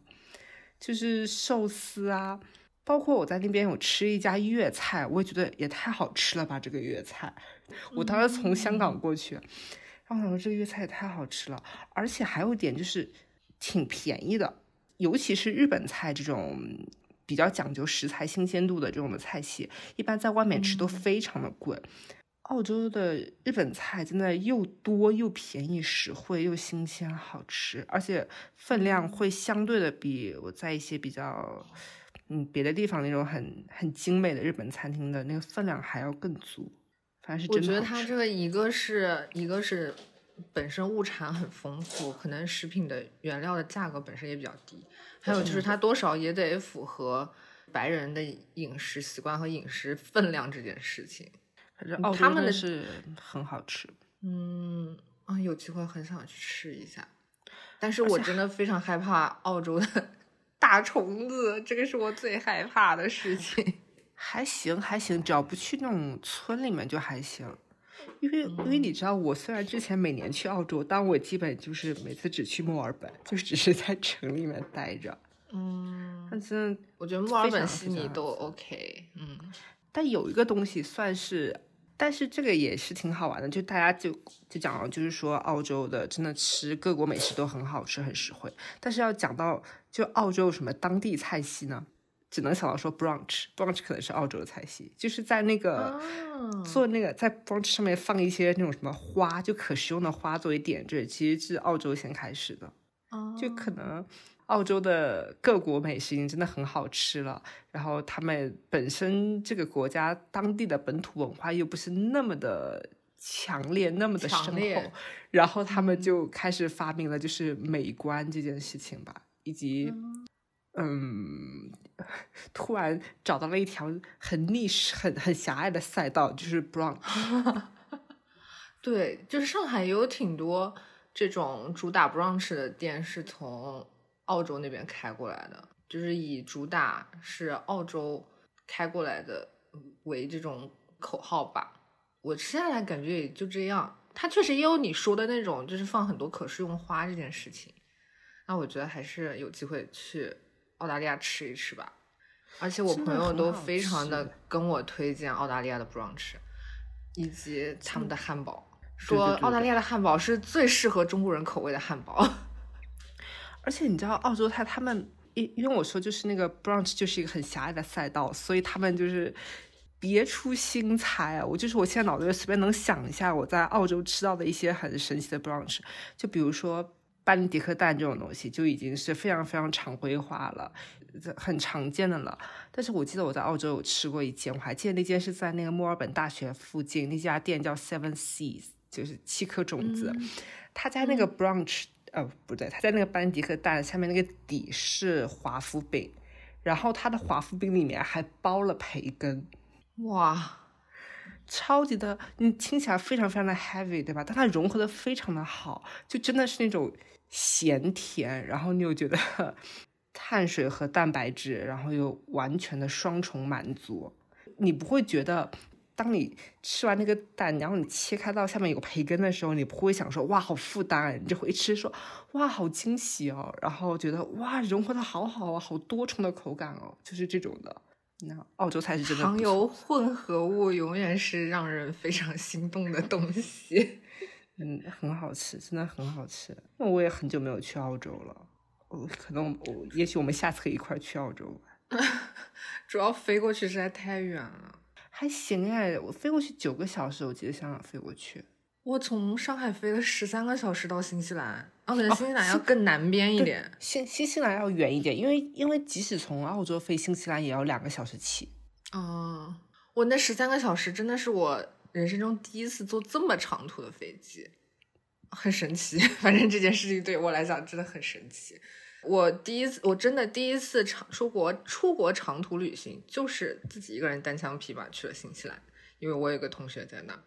就是寿司啊，包括我在那边有吃一家粤菜，我也觉得也太好吃了吧，这个粤菜。我当时从香港过去，然后我想说这个粤菜也太好吃了，而且还有一点就是挺便宜的，尤其是日本菜这种比较讲究食材新鲜度的这种的菜系，一般在外面吃都非常的贵。澳洲的日本菜真的又多又便宜，实惠又新鲜，好吃，而且分量会相对的比我在一些比较嗯别的地方那种很很精美的日本餐厅的那个分量还要更足。反正是我觉得它这个一个是一个是本身物产很丰富，可能食品的原料的价格本身也比较低，还有就是它多少也得符合白人的饮食习惯和饮食分量这件事情。反正他们的是很好吃，嗯啊，有机会很想去吃一下，但是我真的非常害怕澳洲的大虫子，这个是我最害怕的事情。还行还行，只要不去那种村里面就还行。<laughs> 因为因为你知道，我虽然之前每年去澳洲，但我基本就是每次只去墨尔本，就只是在城里面待着。嗯，但真我觉得墨尔本、悉尼都 OK。嗯，但有一个东西算是，但是这个也是挺好玩的，就大家就就讲了，就是说澳洲的真的吃各国美食都很好吃，很实惠。但是要讲到就澳洲有什么当地菜系呢？只能想到说 brunch，brunch 可能是澳洲的菜系，就是在那个做那个在 brunch 上面放一些那种什么花，就可食用的花作为点缀，其实是澳洲先开始的。就可能澳洲的各国美食已经真的很好吃了，然后他们本身这个国家当地的本土文化又不是那么的强烈，那么的深厚，然后他们就开始发明了就是美观这件事情吧，以及。嗯，突然找到了一条很历史、很很狭隘的赛道，就是 brunch。<laughs> 对，就是上海也有挺多这种主打 brunch 的店，是从澳洲那边开过来的，就是以主打是澳洲开过来的为这种口号吧。我吃下来感觉也就这样，它确实也有你说的那种，就是放很多可食用花这件事情。那我觉得还是有机会去。澳大利亚吃一吃吧，而且我朋友都非常的跟我推荐澳大利亚的 brunch，以及他们的汉堡，说澳大利亚的汉堡是最适合中国人口味的汉堡。<laughs> 而且你知道澳洲菜，他们因因为我说就是那个 brunch 就是一个很狭隘的赛道，所以他们就是别出心裁啊！我就是我现在脑子里随便能想一下我在澳洲吃到的一些很神奇的 brunch，就比如说。班尼迪克蛋这种东西就已经是非常非常常规化了，很常见的了。但是我记得我在澳洲有吃过一间，我还记得那间是在那个墨尔本大学附近，那家店叫 Seven Seas，就是七颗种子。他家那个 brunch，呃，不对，他在那个班尼迪克蛋下面那个底是华夫饼，然后他的华夫饼里面还包了培根，哇！超级的，你听起来非常非常的 heavy，对吧？但它融合的非常的好，就真的是那种咸甜，然后你又觉得碳水和蛋白质，然后又完全的双重满足。你不会觉得，当你吃完那个蛋，然后你切开到下面有培根的时候，你不会想说哇好负担，你就会吃说哇好惊喜哦，然后觉得哇融合的好好啊，好多重的口感哦，就是这种的。那澳洲菜是真的，糖油混合物永远是让人非常心动的东西。嗯，很好吃，真的很好吃。那我也很久没有去澳洲了，我可能我也许我们下次可以一块去澳洲玩。<laughs> 主要飞过去实在太远了。还行哎，我飞过去九个小时，我记得香港飞过去。我从上海飞了十三个小时到新西兰，哦，可能新西兰要更南边一点。新新西兰要远一点，因为因为即使从澳洲飞新西兰也要两个小时起。哦，我那十三个小时真的是我人生中第一次坐这么长途的飞机，很神奇。<laughs> 反正这件事情对我来讲真的很神奇。我第一次，我真的第一次长出国出国长途旅行，就是自己一个人单枪匹马去了新西兰，因为我有个同学在那。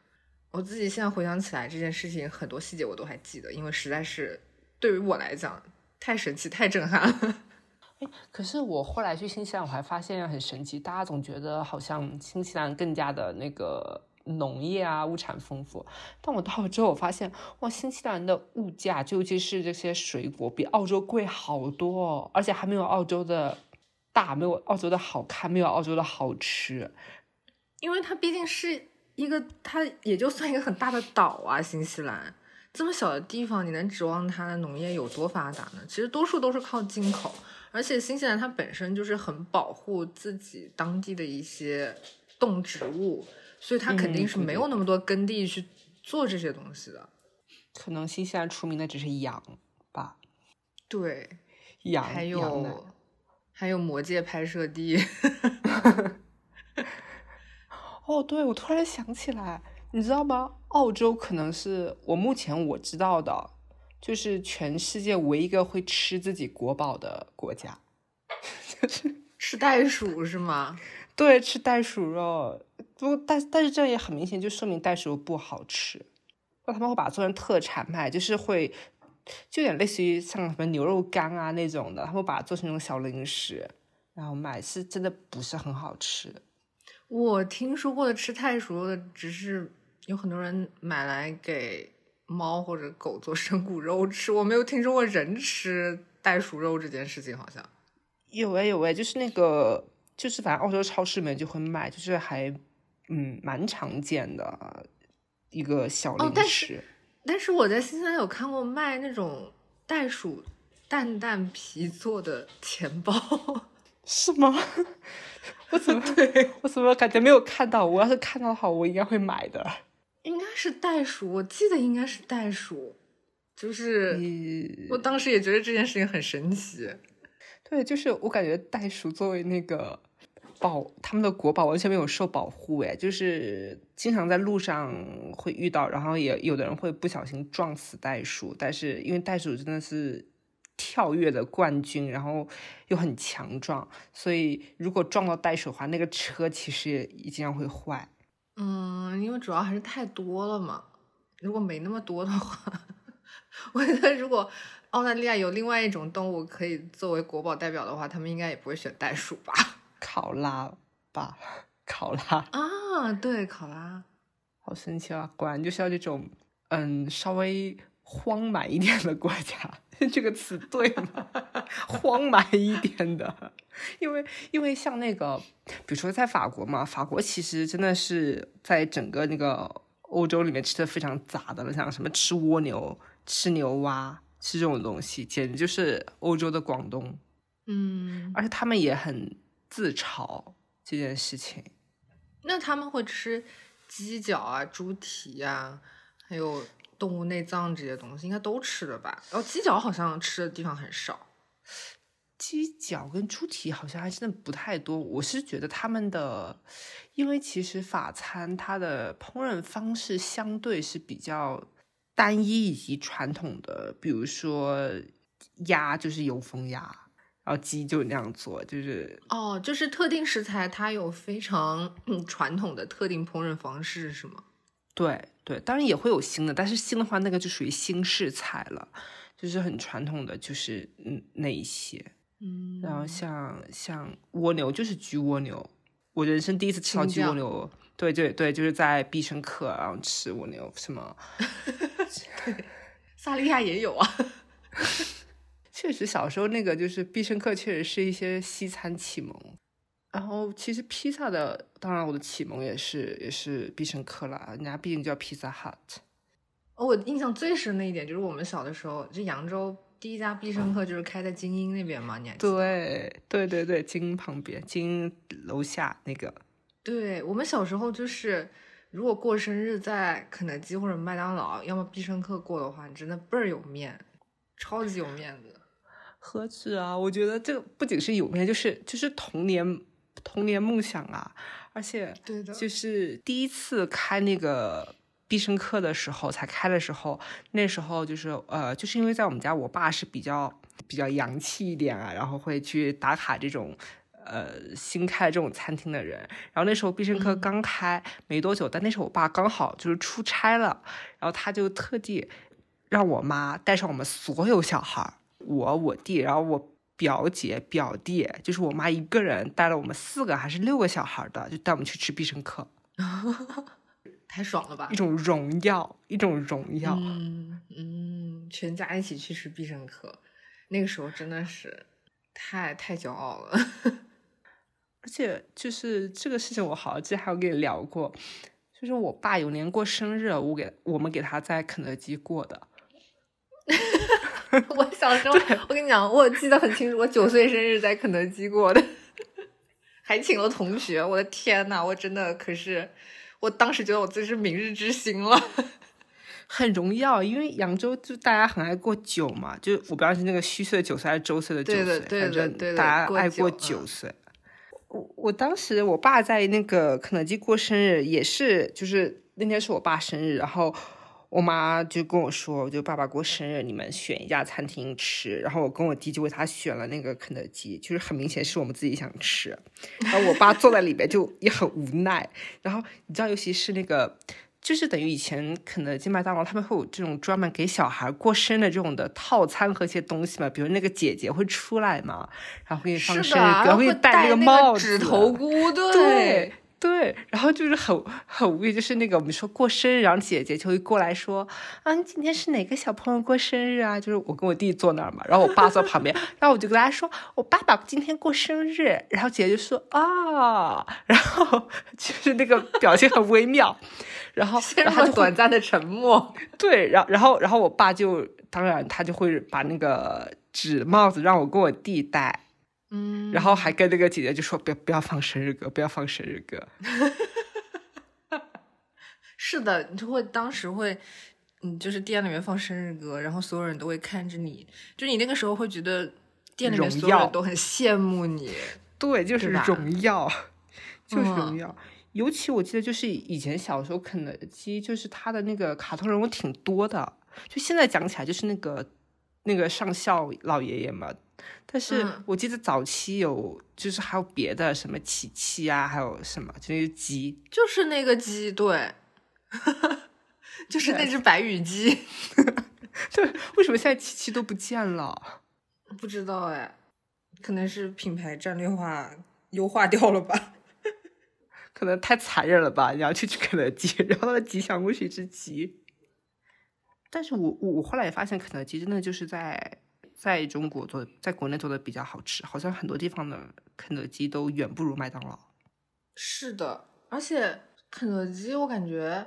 我自己现在回想起来这件事情，很多细节我都还记得，因为实在是对于我来讲太神奇、太震撼了。<laughs> 哎，可是我后来去新西兰，我还发现很神奇，大家总觉得好像新西兰更加的那个农业啊，物产丰富。但我到了之后，我发现哇，新西兰的物价，尤其是这些水果，比澳洲贵好多，哦而且还没有澳洲的大，没有澳洲的好看，没有澳洲的好吃，因为它毕竟是。一个，它也就算一个很大的岛啊，新西兰这么小的地方，你能指望它的农业有多发达呢？其实多数都是靠进口，而且新西兰它本身就是很保护自己当地的一些动植物，所以他肯定是没有那么多耕地去做这些东西的。可能新西兰出名的只是羊吧？对，羊还有还有魔界拍摄地。<laughs> 哦，对，我突然想起来，你知道吗？澳洲可能是我目前我知道的，就是全世界唯一一个会吃自己国宝的国家，<laughs> 就是吃袋鼠是吗？对，吃袋鼠肉。不过，但但是这也很明显，就说明袋鼠肉不好吃。那他们会把它做成特产卖，就是会，就有点类似于像什么牛肉干啊那种的，他们把它做成那种小零食，然后卖，是真的不是很好吃。我听说过的吃袋鼠肉的，只是有很多人买来给猫或者狗做生骨肉吃。我没有听说过人吃袋鼠肉这件事情，好像有哎有哎，就是那个，就是反正澳洲超市里面就会卖，就是还嗯蛮常见的一个小零食。但是但是我在新西兰有看过卖那种袋鼠蛋蛋皮做的钱包，<laughs> 是吗？我怎么对我怎么感觉没有看到？我要是看到的话，我应该会买的。应该是袋鼠，我记得应该是袋鼠。就是我当时也觉得这件事情很神奇。对，就是我感觉袋鼠作为那个保他们的国宝，完全没有受保护。哎，就是经常在路上会遇到，然后也有的人会不小心撞死袋鼠。但是因为袋鼠真的是。跳跃的冠军，然后又很强壮，所以如果撞到袋鼠的话，那个车其实也经常会坏。嗯，因为主要还是太多了嘛。如果没那么多的话，<laughs> 我觉得如果澳大利亚有另外一种动物可以作为国宝代表的话，他们应该也不会选袋鼠吧？考拉吧，<laughs> 考拉啊，对，考拉，好神奇啊！果然就是要这种嗯，稍微荒蛮一点的国家。<laughs> 这个词对吗？<laughs> 荒蛮一点的，因为因为像那个，比如说在法国嘛，法国其实真的是在整个那个欧洲里面吃的非常杂的了，像什么吃蜗牛、吃牛蛙、吃这种东西，简直就是欧洲的广东。嗯，而且他们也很自嘲这件事情。那他们会吃鸡脚啊、猪蹄啊，还有。动物内脏这些东西应该都吃的吧？然后鸡脚好像吃的地方很少，鸡脚跟猪蹄好像还真的不太多。我是觉得他们的，因为其实法餐它的烹饪方式相对是比较单一以及传统的，比如说鸭就是油封鸭，然后鸡就那样做，就是哦，就是特定食材它有非常传统的特定烹饪方式是吗？对对，当然也会有新的，但是新的话，那个就属于新式菜了，就是很传统的，就是嗯那一些，嗯，然后像像蜗牛，就是焗蜗牛，我人生第一次吃到焗蜗牛，对对对，就是在必胜客然后吃蜗牛，什么？<laughs> 对，萨利亚也有啊，<laughs> 确实小时候那个就是必胜客，确实是一些西餐启蒙。然后其实披萨的，当然我的启蒙也是也是必胜客啦，人家毕竟叫 Pizza Hut。我印象最深的一点就是我们小的时候，就扬州第一家必胜客就是开在金鹰那边嘛，你还记得？对对对对，精英旁边，金鹰楼下那个。对我们小时候就是如果过生日在肯德基或者麦当劳，要么必胜客过的话，你真的倍儿有面，超级有面子。何止啊！我觉得这个不仅是有面，就是就是童年童年梦想啊！而且对的，就是第一次开那个必胜客的时候，才开的时候，那时候就是呃，就是因为在我们家，我爸是比较比较洋气一点啊，然后会去打卡这种呃新开的这种餐厅的人。然后那时候必胜客刚开没多久，但那时候我爸刚好就是出差了，然后他就特地让我妈带上我们所有小孩儿。我我弟，然后我表姐表弟，就是我妈一个人带了我们四个还是六个小孩的，就带我们去吃必胜客，<laughs> 太爽了吧！一种荣耀，一种荣耀。嗯嗯，全家一起去吃必胜客，那个时候真的是太太骄傲了。<laughs> 而且就是这个事情，我好像之前还有跟你聊过，就是我爸有年过生日，我给我们给他在肯德基过的。<laughs> <laughs> 我小时候，我跟你讲，我记得很清楚，我九岁生日在肯德基过的，<laughs> 还请了同学。我的天呐，我真的可是，我当时觉得我自己是明日之星了，<laughs> 很荣耀。因为扬州就大家很爱过九嘛，就我不知道是那个虚岁的九岁还是周岁的九岁，反正大家爱过九岁。我我当时我爸在那个肯德基过生日，也是就是那天是我爸生日，然后。我妈就跟我说，就爸爸过生日，你们选一家餐厅吃。然后我跟我弟就为他选了那个肯德基，就是很明显是我们自己想吃。然后我爸坐在里边就也很无奈。然后你知道，尤其是那个，就是等于以前肯德基、麦当劳他们会有这种专门给小孩过生的这种的套餐和一些东西嘛，比如那个姐姐会出来嘛，然后给你放生日歌，会戴那个帽子、纸头菇，对。对，然后就是很很无语，就是那个我们说过生日，然后姐姐就会过来说，啊，你今天是哪个小朋友过生日啊？就是我跟我弟坐那儿嘛，然后我爸坐旁边，然后我就跟大家说，我爸爸今天过生日，然后姐姐就说啊，然后 <laughs> 就是那个表情很微妙，然后 <laughs> 然后短暂的沉默，<laughs> 对，然后然后然后我爸就当然他就会把那个纸帽子让我跟我弟戴。嗯，然后还跟那个姐姐就说：“不要不要放生日歌，不要放生日歌。<laughs> ”是的，你就会当时会，嗯，就是店里面放生日歌，然后所有人都会看着你，就你那个时候会觉得店里面所有人都很羡慕你。<laughs> 对，就是荣耀，<laughs> 就是荣耀。尤其我记得，就是以前小时候肯德基，就是它的那个卡通人物挺多的。就现在讲起来，就是那个那个上校老爷爷嘛。但是我记得早期有，就是还有别的什么琪琪啊，还有什么就那个鸡，就是那个鸡，对，<laughs> 就是那只白羽鸡。<laughs> 对，为什么现在琪琪都不见了？<laughs> 不知道哎，可能是品牌战略化优化掉了吧？可能太残忍了吧？你要去吃肯德基，然后吉祥物是一只鸡。但是我我后来也发现，肯德基真的就是在。在中国做，在国内做的比较好吃，好像很多地方的肯德基都远不如麦当劳。是的，而且肯德基我感觉，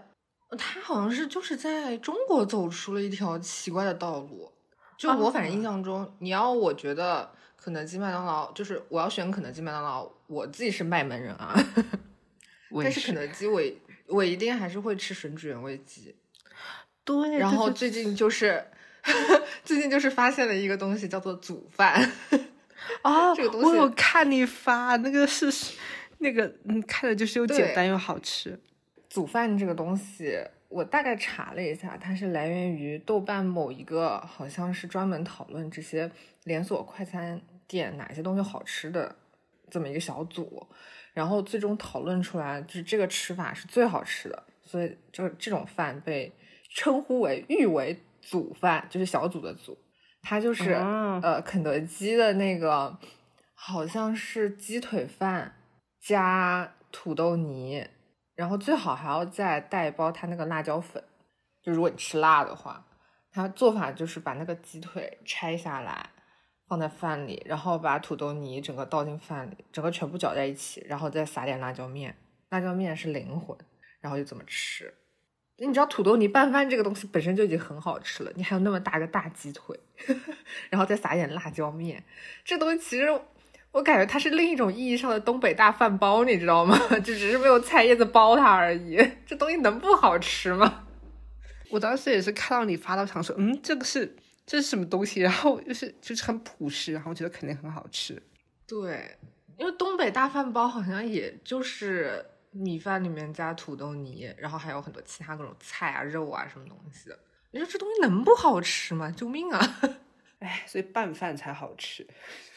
它好像是就是在中国走出了一条奇怪的道路。就我反正印象中，你要我觉得肯德基、麦当劳，就是我要选肯德基、麦当劳，我自己是卖门人啊。<laughs> 但是肯德基，我我一定还是会吃吮指原味鸡。对，然后最近就是。<laughs> 最近就是发现了一个东西，叫做煮饭。哦，这个东西我有看你发那个是那个，嗯，看的就是又简单又好吃。煮饭这个东西，我大概查了一下，它是来源于豆瓣某一个，好像是专门讨论这些连锁快餐店哪些东西好吃的这么一个小组，然后最终讨论出来就是这个吃法是最好吃的，所以就这种饭被称呼为誉为。组饭就是小组的组，它就是呃肯德基的那个，好像是鸡腿饭加土豆泥，然后最好还要再带一包它那个辣椒粉。就如果你吃辣的话，它做法就是把那个鸡腿拆下来放在饭里，然后把土豆泥整个倒进饭里，整个全部搅在一起，然后再撒点辣椒面，辣椒面是灵魂，然后就这么吃。你知道土豆泥拌饭这个东西本身就已经很好吃了，你还有那么大个大鸡腿，<laughs> 然后再撒点辣椒面，这东西其实我感觉它是另一种意义上的东北大饭包，你知道吗？<laughs> 就只是没有菜叶子包它而已。这东西能不好吃吗？<laughs> 我当时也是看到你发到，想说，嗯，这个是这是什么东西？然后就是就是很朴实，然后觉得肯定很好吃。对，因为东北大饭包好像也就是米饭里面加土豆泥，然后还有很多其他各种菜啊、肉啊什么东西的。你说这东西能不好吃吗？救命啊！<laughs> 哎，所以拌饭才好吃，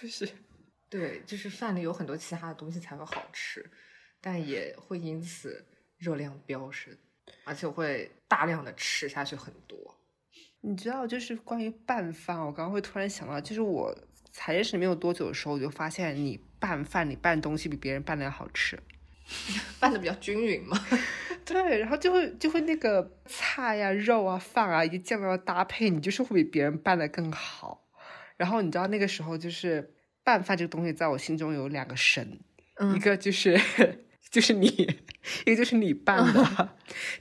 就是 <laughs> 对，就是饭里有很多其他的东西才会好吃，但也会因此热量飙升，而且会大量的吃下去很多。你知道，就是关于拌饭，我刚刚会突然想到，就是我才认识没有多久的时候，我就发现你拌饭，你拌东西比别人拌的要好吃。<laughs> 拌的比较均匀嘛，<laughs> 对，然后就会就会那个菜呀、肉啊、饭啊以及酱料的搭配，你就是会比别人拌的更好。然后你知道那个时候就是拌饭这个东西，在我心中有两个神，一个就是 <laughs> 就是你，一个就是你拌的，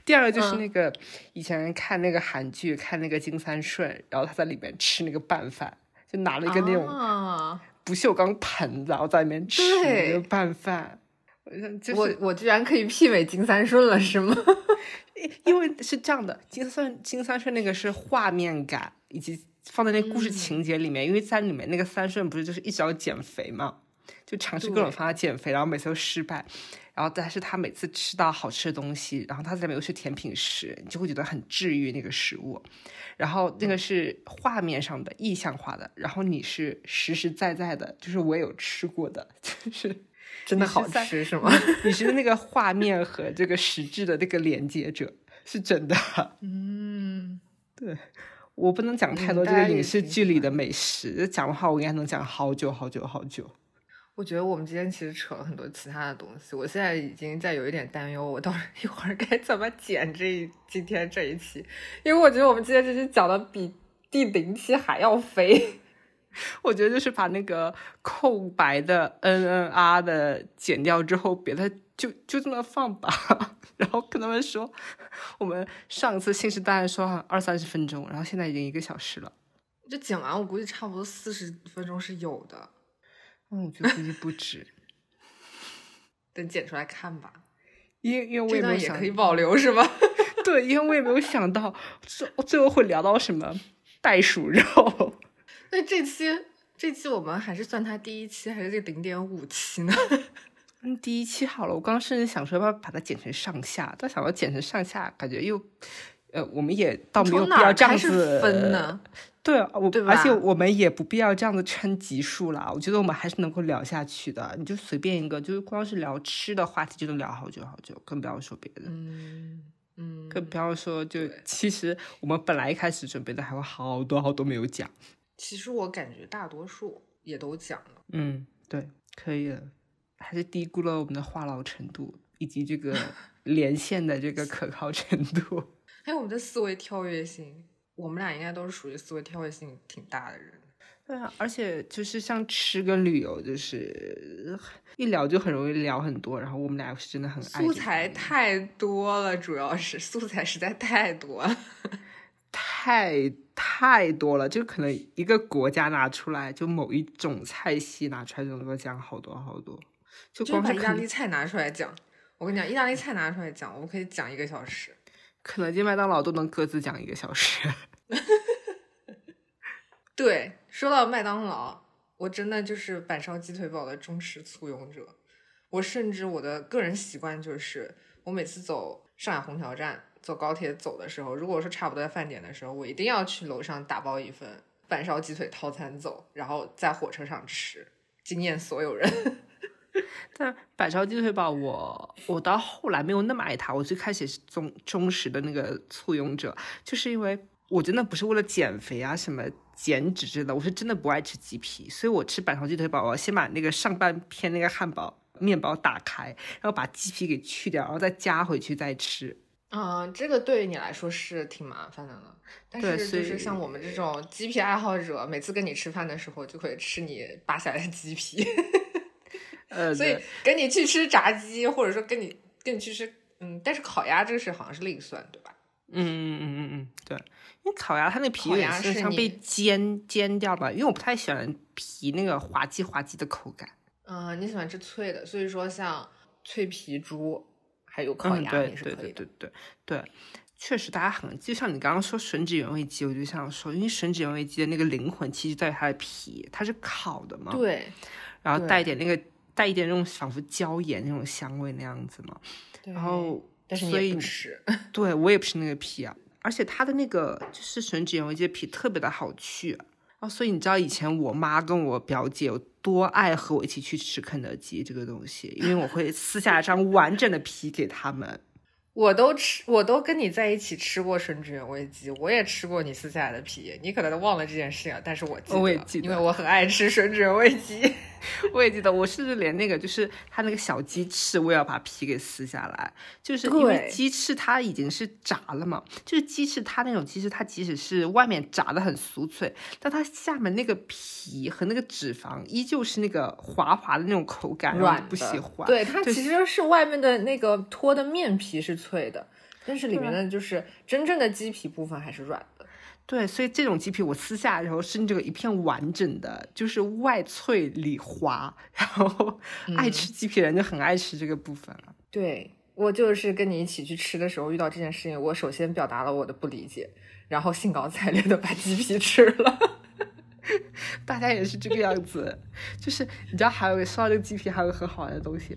第二个就是那个以前看那个韩剧，看那个金三顺，然后他在里面吃那个拌饭，就拿了一个那种不锈钢盆子，然后在里面吃那个拌饭。我我居然可以媲美金三顺了，是吗？<laughs> 因为是这样的，金三金三顺那个是画面感，以及放在那故事情节里面。因为在里面那个三顺不是就是一直要减肥嘛，就尝试各种方法减肥，然后每次都失败。然后但是他每次吃到好吃的东西，然后他在里面又是甜品时，你就会觉得很治愈那个食物。然后那个是画面上的意象化的，然后你是实实在在的，就是我有吃过的，就是。真的好吃是吗？你是那个画面和这个实质的那个连接者，是真的。<laughs> 嗯，对，我不能讲太多这个影视剧里的美食，讲的话我应该能讲好久好久好久。我觉得我们今天其实扯了很多其他的东西，我现在已经在有一点担忧，我到一会儿该怎么剪这一今天这一期，因为我觉得我们今天这期讲的比第零期还要飞。<laughs> 我觉得就是把那个空白的嗯嗯啊的剪掉之后，别的就就这么放吧。<laughs> 然后跟他们说，我们上次信誓旦旦说二三十分钟，然后现在已经一个小时了。这剪完我估计差不多四十分钟是有的。嗯，我觉得估计不止。<laughs> 等剪出来看吧。因因为我也没有也可以保留是吗？对，因为我也没有想到最最后会聊到什么袋鼠肉。那这期这期我们还是算它第一期，还是这零点五期呢？<laughs> 嗯，第一期好了。我刚刚甚至想说要不要把它剪成上下，但想到剪成上下，感觉又呃，我们也倒没有必要这样子分呢。对，我而且我们也不必要这样子称级数啦。我觉得我们还是能够聊下去的。你就随便一个，就是光是聊吃的话题就能聊好久好久，更不要说别的。嗯嗯，更不要说就其实我们本来一开始准备的还有好多好多没有讲。其实我感觉大多数也都讲了，嗯，对，可以了，还是低估了我们的话痨程度以及这个 <laughs> 连线的这个可靠程度，还有我们的思维跳跃性，我们俩应该都是属于思维跳跃性挺大的人。对啊，而且就是像吃跟旅游，就是一聊就很容易聊很多，然后我们俩是真的很爱素材太多了，主要是素材实在太多了。<laughs> 太太多了，就可能一个国家拿出来，就某一种菜系拿出来，就能够讲好多好多。就光把意大利菜拿出来讲，我跟你讲，意大利菜拿出来讲，我们可以讲一个小时。肯德基、麦当劳都能各自讲一个小时。<laughs> 对，说到麦当劳，我真的就是板烧鸡腿堡的忠实簇拥者。我甚至我的个人习惯就是，我每次走上海虹桥站。坐高铁走的时候，如果说差不多在饭点的时候，我一定要去楼上打包一份板烧鸡腿套餐走，然后在火车上吃，惊艳所有人。<laughs> 但板烧鸡腿堡，我我到后来没有那么爱它。我最开始是忠忠实的那个簇拥者，就是因为我真的不是为了减肥啊什么减脂之类的，我是真的不爱吃鸡皮，所以我吃板烧鸡腿堡，我先把那个上半片那个汉堡面包打开，然后把鸡皮给去掉，然后再加回去再吃。嗯，这个对于你来说是挺麻烦的了。但是就是像我们这种鸡皮爱好者，每次跟你吃饭的时候就会吃你扒下来的鸡皮。<laughs> 呃，所以跟你去吃炸鸡，或者说跟你跟你去吃，嗯，但是烤鸭这个是好像是另算，对吧？嗯嗯嗯嗯嗯，对，因为烤鸭它那皮有点像被煎煎掉吧，因为我不太喜欢皮那个滑稽滑稽的口感。嗯，你喜欢吃脆的，所以说像脆皮猪还有烤鸭对也是可以的。对对对对对，确实大家很就像你刚刚说吮指原味鸡，我就想说，因为吮指原味鸡的那个灵魂其实在于它的皮，它是烤的嘛，对然后带一点那个带一点那种仿佛椒盐那种香味那样子嘛，然后但是你也不吃，对我也不吃那个皮啊，而且它的那个就是吮指原味鸡的皮特别的好去啊，然后所以你知道以前我妈跟我表姐有多爱和我一起去吃肯德基这个东西，因为我会撕下一张完整的皮给他们。<laughs> 我都吃，我都跟你在一起吃过吮指原味鸡，我也吃过你撕下来的皮，你可能都忘了这件事情了，但是我记得，我也记得因为我很爱吃吮指原味鸡。我也记得，我甚至连那个就是它那个小鸡翅，我也要把皮给撕下来，就是因为鸡翅它已经是炸了嘛，就是鸡翅它那种鸡翅，它即使是外面炸的很酥脆，但它下面那个皮和那个脂肪依旧是那个滑滑的那种口感，然后我就不喜欢。对，它其实是外面的那个脱的面皮是脆的，但是里面的就是真正的鸡皮部分还是软的。对，所以这种鸡皮我撕下来以后是这个一片完整的，就是外脆里滑，然后爱吃鸡皮人就很爱吃这个部分了。对我就是跟你一起去吃的时候遇到这件事情，我首先表达了我的不理解，然后兴高采烈的把鸡皮吃了。<laughs> 大家也是这个样子，就是你知道，还有说到这个鸡皮，还有个很好玩的东西，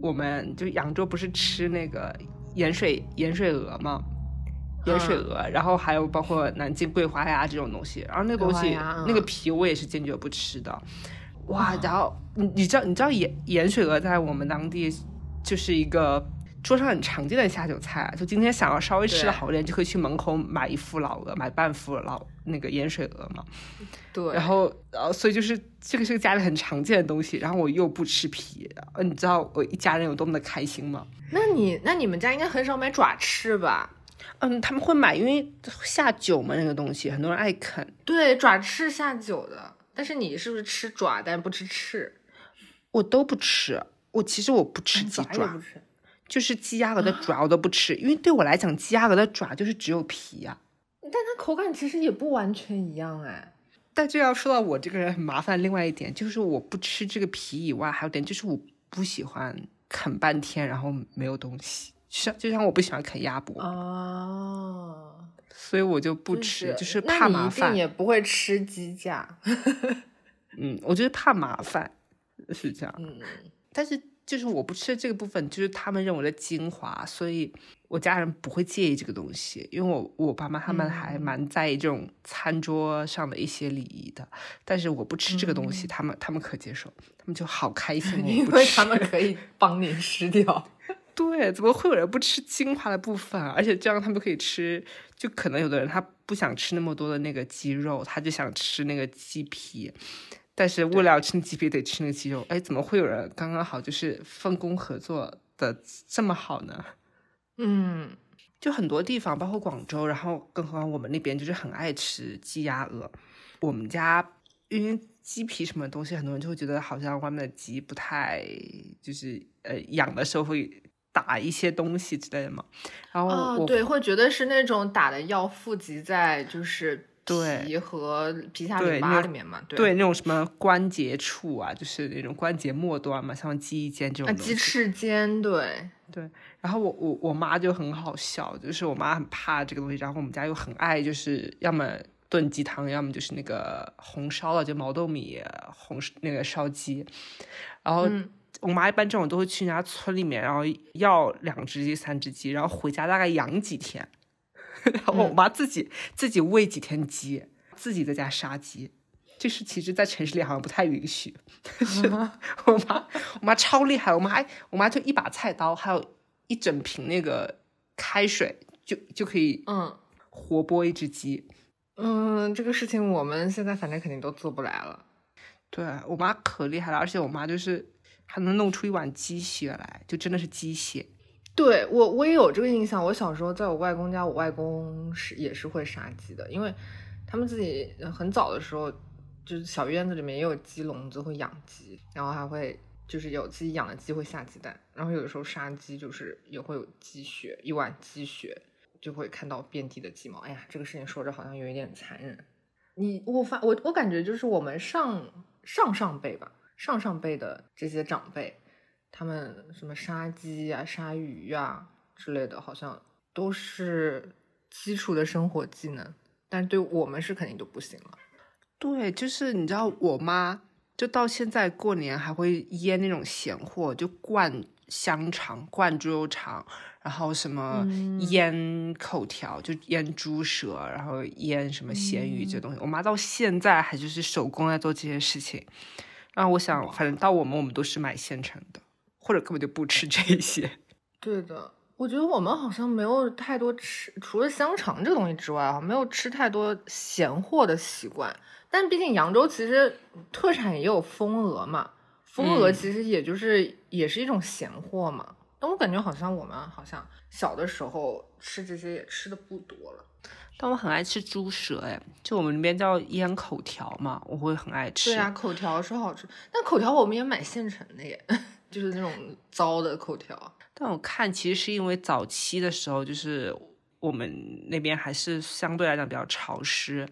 我们就扬州不是吃那个盐水盐水鹅吗？盐水鹅，然后还有包括南京桂花鸭这种东西，然后那个东西那个皮我也是坚决不吃的。哇，然后你你知道你知道盐盐水鹅在我们当地就是一个桌上很常见的下酒菜，就今天想要稍微吃的好一点，就可以去门口买一副老鹅，买半副老那个盐水鹅嘛。对，然后呃，所以就是这个是个家里很常见的东西，然后我又不吃皮，呃，你知道我一家人有多么的开心吗？那你那你们家应该很少买爪翅吧？嗯，他们会买，因为下酒嘛，那个东西很多人爱啃。对，爪翅下酒的，但是你是不是吃爪但不吃翅？我都不吃，我其实我不吃鸡爪。就是鸡鸭鹅的爪 <laughs> 我都不吃，因为对我来讲，鸡鸭鹅的爪就是只有皮呀、但它口感其实也不完全一样哎。但就要说到我这个人很麻烦，另外一点就是我不吃这个皮以外，还有点就是我不喜欢啃半天然后没有东西，就像就像我不喜欢啃鸭脖。哦，所以我就不吃，就是怕麻烦。也不会吃鸡架。<laughs> 嗯，我就是怕麻烦，是这样。嗯，但是就是我不吃这个部分，就是他们认为的精华，所以我家人不会介意这个东西，因为我我爸妈他们还嗯蛮在意这种餐桌上的一些礼仪的。但是我不吃这个东西，他们他们可接受，他们就好开心。<laughs> 因为他们可以帮你吃掉。对，怎么会有人不吃精华的部分啊？而且这样他们可以吃，就可能有的人他不想吃那么多的那个鸡肉，他就想吃那个鸡皮，但是为了要吃鸡皮得吃那个鸡肉，哎，怎么会有人刚刚好就是分工合作的这么好呢？嗯，就很多地方，包括广州，然后更何况我们那边就是很爱吃鸡鸭鹅。我们家因为鸡皮什么东西，很多人就会觉得好像外面的鸡不太，就是呃养的时候会打一些东西之类的嘛。然后对，会觉得是那种打的药附集在就是对皮和皮下淋巴里面嘛，对那种什么关节处啊，就是那种关节末端嘛，像鸡翼尖这种啊，鸡翅尖，对对，然后我我我妈就很好笑，就是我妈很怕这个东西，然后我们家又很爱，就是要么炖鸡汤，要么就是那个红烧了，就毛豆米红那个烧鸡。然后嗯我妈一般这种都会去人家村里面，然后要两只鸡、三只鸡，然后回家大概养几天，<laughs> 然后我妈自己、自己喂几天鸡，自己在家杀鸡。这是其实，在城市里好像不太允许。是 <laughs> 我妈，我妈超厉害，我妈还我妈就一把菜刀，还有一整瓶那个开水，就就可以嗯活剥一只鸡。嗯，这个事情我们现在反正肯定都做不来了。对我妈可厉害了，而且我妈就是还能弄出一碗鸡血来，就真的是鸡血。对我，我也有这个印象。我小时候在我外公家，我外公是也是会杀鸡的，因为他们自己很早的时候，就是小院子里面也有鸡笼子，会养鸡，然后还会就是有自己养的鸡会下鸡蛋，然后有的时候杀鸡就是也会有鸡血，一碗鸡血就会看到遍地的鸡毛。哎呀，这个事情说着好像有一点残忍。你我发我我感觉就是我们上上上辈吧，上上辈的这些长辈，他们什么杀鸡呀、杀鱼啊之类的，好像都是基础的生活技能，但对我们是肯定都不行了。对，就是你知道，我妈就到现在过年还会腌那种咸货，就灌香肠、灌猪肉肠，然后什么腌口条，就腌猪舌，然后腌什么咸鱼这东西。我妈到现在还就是手工在做这些事情。然后我想，反正到我们，我们都是买现成的，或者根本就不吃这些。<laughs> 对的，我觉得我们好像没有太多吃，除了香肠这个东西之外啊，没有吃太多咸货的习惯。但毕竟扬州其实特产也有风鹅嘛，风鹅其实也就是也是一种咸货嘛。但我感觉好像我们好像小的时候吃这些也吃的不多了。但我很爱吃猪舌，哎，就我们那边叫腌口条嘛，我会很爱吃。对啊，口条是好吃，但口条我们也买现成的耶，<laughs> 就是那种糟的口条。但我看其实是因为早期的时候，就是我们那边还是相对来讲比较潮湿。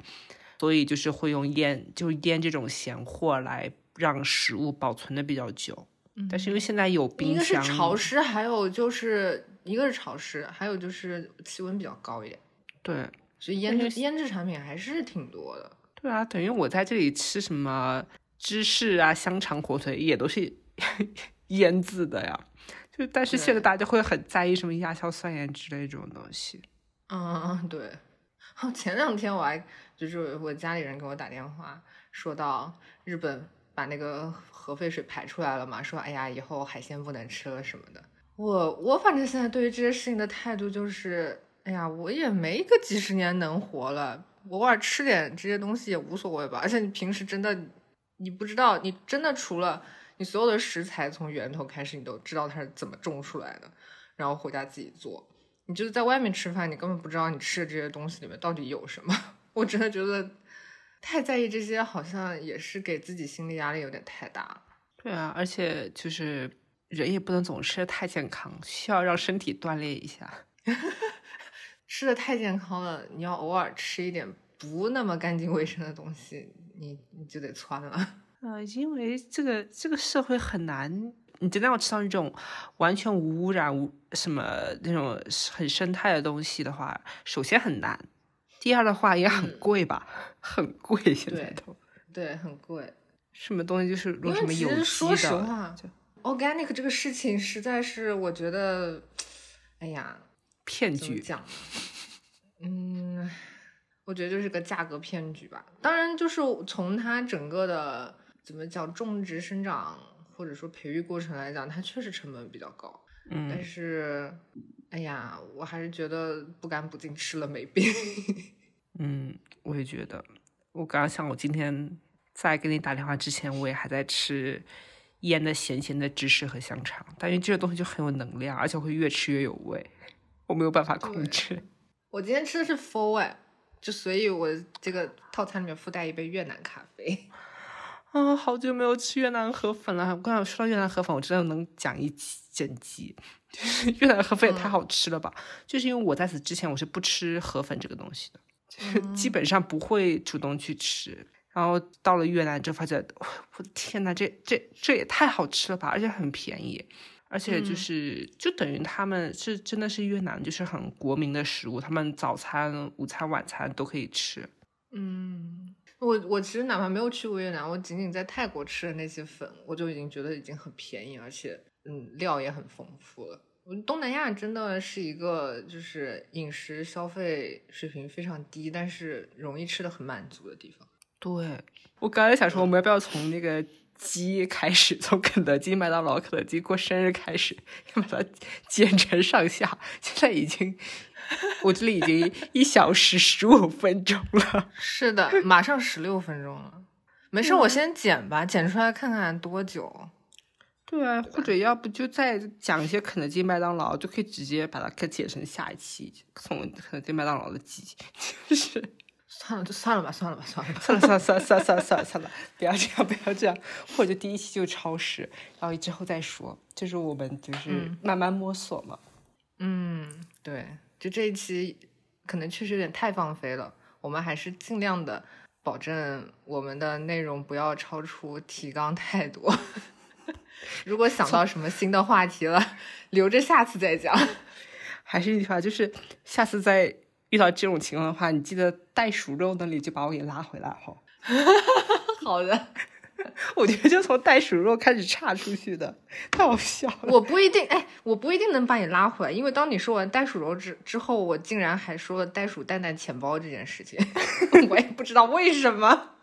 所以就是会用腌，就腌这种咸货来让食物保存的比较久。但是因为现在有冰箱，一个是潮湿，还有就是一个是潮湿，还有就是气温比较高一点。对，所以腌制腌制产品还是挺多的。对啊，等于我在这里吃什么芝士啊、香肠、火腿也都是 <laughs> 腌制的呀。就但是现在大家会很在意什么亚硝酸盐之类这种东西。嗯，对。哦前两天我还就是我家里人给我打电话，说到日本把那个核废水排出来了嘛，说哎呀以后海鲜不能吃了什么的。我我反正现在对于这些事情的态度就是，哎呀我也没个几十年能活了，偶尔吃点这些东西也无所谓吧。而且你平时真的你不知道，你真的除了你所有的食材从源头开始，你都知道它是怎么种出来的，然后回家自己做。你就是在外面吃饭，你根本不知道你吃的这些东西里面到底有什么。<laughs> 我真的觉得太在意这些，好像也是给自己心理压力有点太大。对啊，而且就是人也不能总吃的太健康，需要让身体锻炼一下。<laughs> 吃的太健康了，你要偶尔吃一点不那么干净卫生的东西，你你就得窜了。<laughs> 呃，因为这个这个社会很难。你真的要吃到那种完全无污染、无什么那种很生态的东西的话，首先很难，第二的话也很贵吧，很贵，现在都对，很贵。<laughs> 什么东西就是如什么有机的，说实话，organic 这个事情实在是我觉得，<tsk> 哎呀，骗局。讲，嗯，我觉得就是个价格骗局吧。当然，就是从它整个的怎么讲种植生长。或者说培育过程来讲，它确实成本比较高。嗯，但是，哎呀，我还是觉得不干不净吃了没病。<laughs> 嗯，我也觉得。我刚刚像，我今天在给你打电话之前，我也还在吃腌的咸咸的芝士和香肠，但因为这个东西就很有能量，而且会越吃越有味，我没有办法控制。我今天吃的是 four 哎，就所以，我这个套餐里面附带一杯越南咖啡。<laughs> 啊，好久没有吃越南河粉了。我刚才说到越南河粉，我真的能讲一整集。<laughs> 就是越南河粉也太好吃了吧！就是因为我在此之前我是不吃河粉这个东西的，就是基本上不会主动去吃。然后到了越南之后，发现我的天呐，这这这也太好吃了吧！而且很便宜，而且就是就等于他们是真的是越南，就是很国民的食物，他们早餐、午餐、晚餐都可以吃。嗯。我我其实哪怕没有去过越南，我仅仅在泰国吃的那些粉，我就已经觉得已经很便宜，而且嗯料也很丰富了。东南亚真的是一个就是饮食消费水平非常低，但是容易吃的很满足的地方。对我刚才想说，我们要不要从那个鸡开始，从肯德基、麦当劳、肯德基过生日开始，要把它剪成上下？现在已经。我这里已经一小时十五分钟了，<laughs> 是的，马上十六分钟了。没事，我先剪吧，剪出来看看多久。对啊，或者要不就再讲一些肯德基、麦当劳，就可以直接把它给剪成下一期，从肯德基、麦当劳的鸡，<laughs> 就是算了，就算了吧，算了吧，算了，算了，算了，算了，算了，算了，算了，算了，不要这样，不要这样，或者第一期就超时，然后之后再说。就是我们就是慢慢摸索嘛。嗯，对，就这一期可能确实有点太放飞了，我们还是尽量的保证我们的内容不要超出提纲太多。<laughs> 如果想到什么新的话题了，留着下次再讲。还是一句话，就是下次再。遇到这种情况的话，你记得袋鼠肉那里就把我给拉回来哈。<laughs> 好的，<laughs> 我觉得就从袋鼠肉开始岔出去的，<laughs> 太好笑了。我不一定，哎，我不一定能把你拉回来，因为当你说完袋鼠肉之之后，我竟然还说了袋鼠蛋蛋钱包这件事情，我也不知道为什么。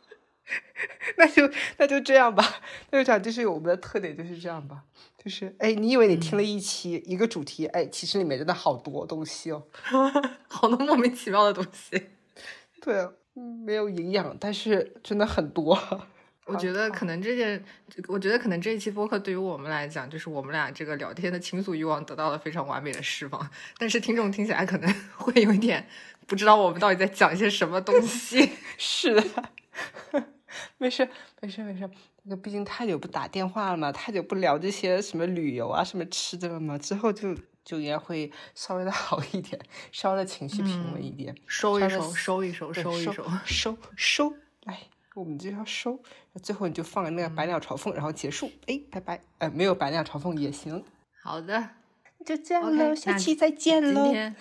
<laughs> 那就那就这样吧，那就讲就是我们的特点就是这样吧，就是哎，你以为你听了一期一个主题，哎，其实里面真的好多东西哦，<laughs> 好多莫名其妙的东西，<laughs> 对啊，没有营养，但是真的很多。我觉得可能这件，我觉得可能这一期播客对于我们来讲，就是我们俩这个聊天的倾诉欲望得到了非常完美的释放，但是听众听起来可能会有一点不知道我们到底在讲一些什么东西。是的。<laughs> 没事，没事，没事。那个毕竟太久不打电话了嘛，太久不聊这些什么旅游啊、什么吃的了嘛，之后就就应该会稍微的 <laughs> 好一点，稍微的情绪平稳一点，收一收，收一收，收一收，收收。来，我们就要收。最后你就放那个百鸟朝凤，然后结束。哎，拜拜。呃，没有百鸟朝凤也行。好的，就这样喽，下期再见喽。今天，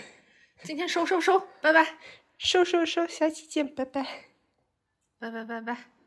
今天收收收，拜拜。收收收，下期见，拜拜。拜拜拜拜。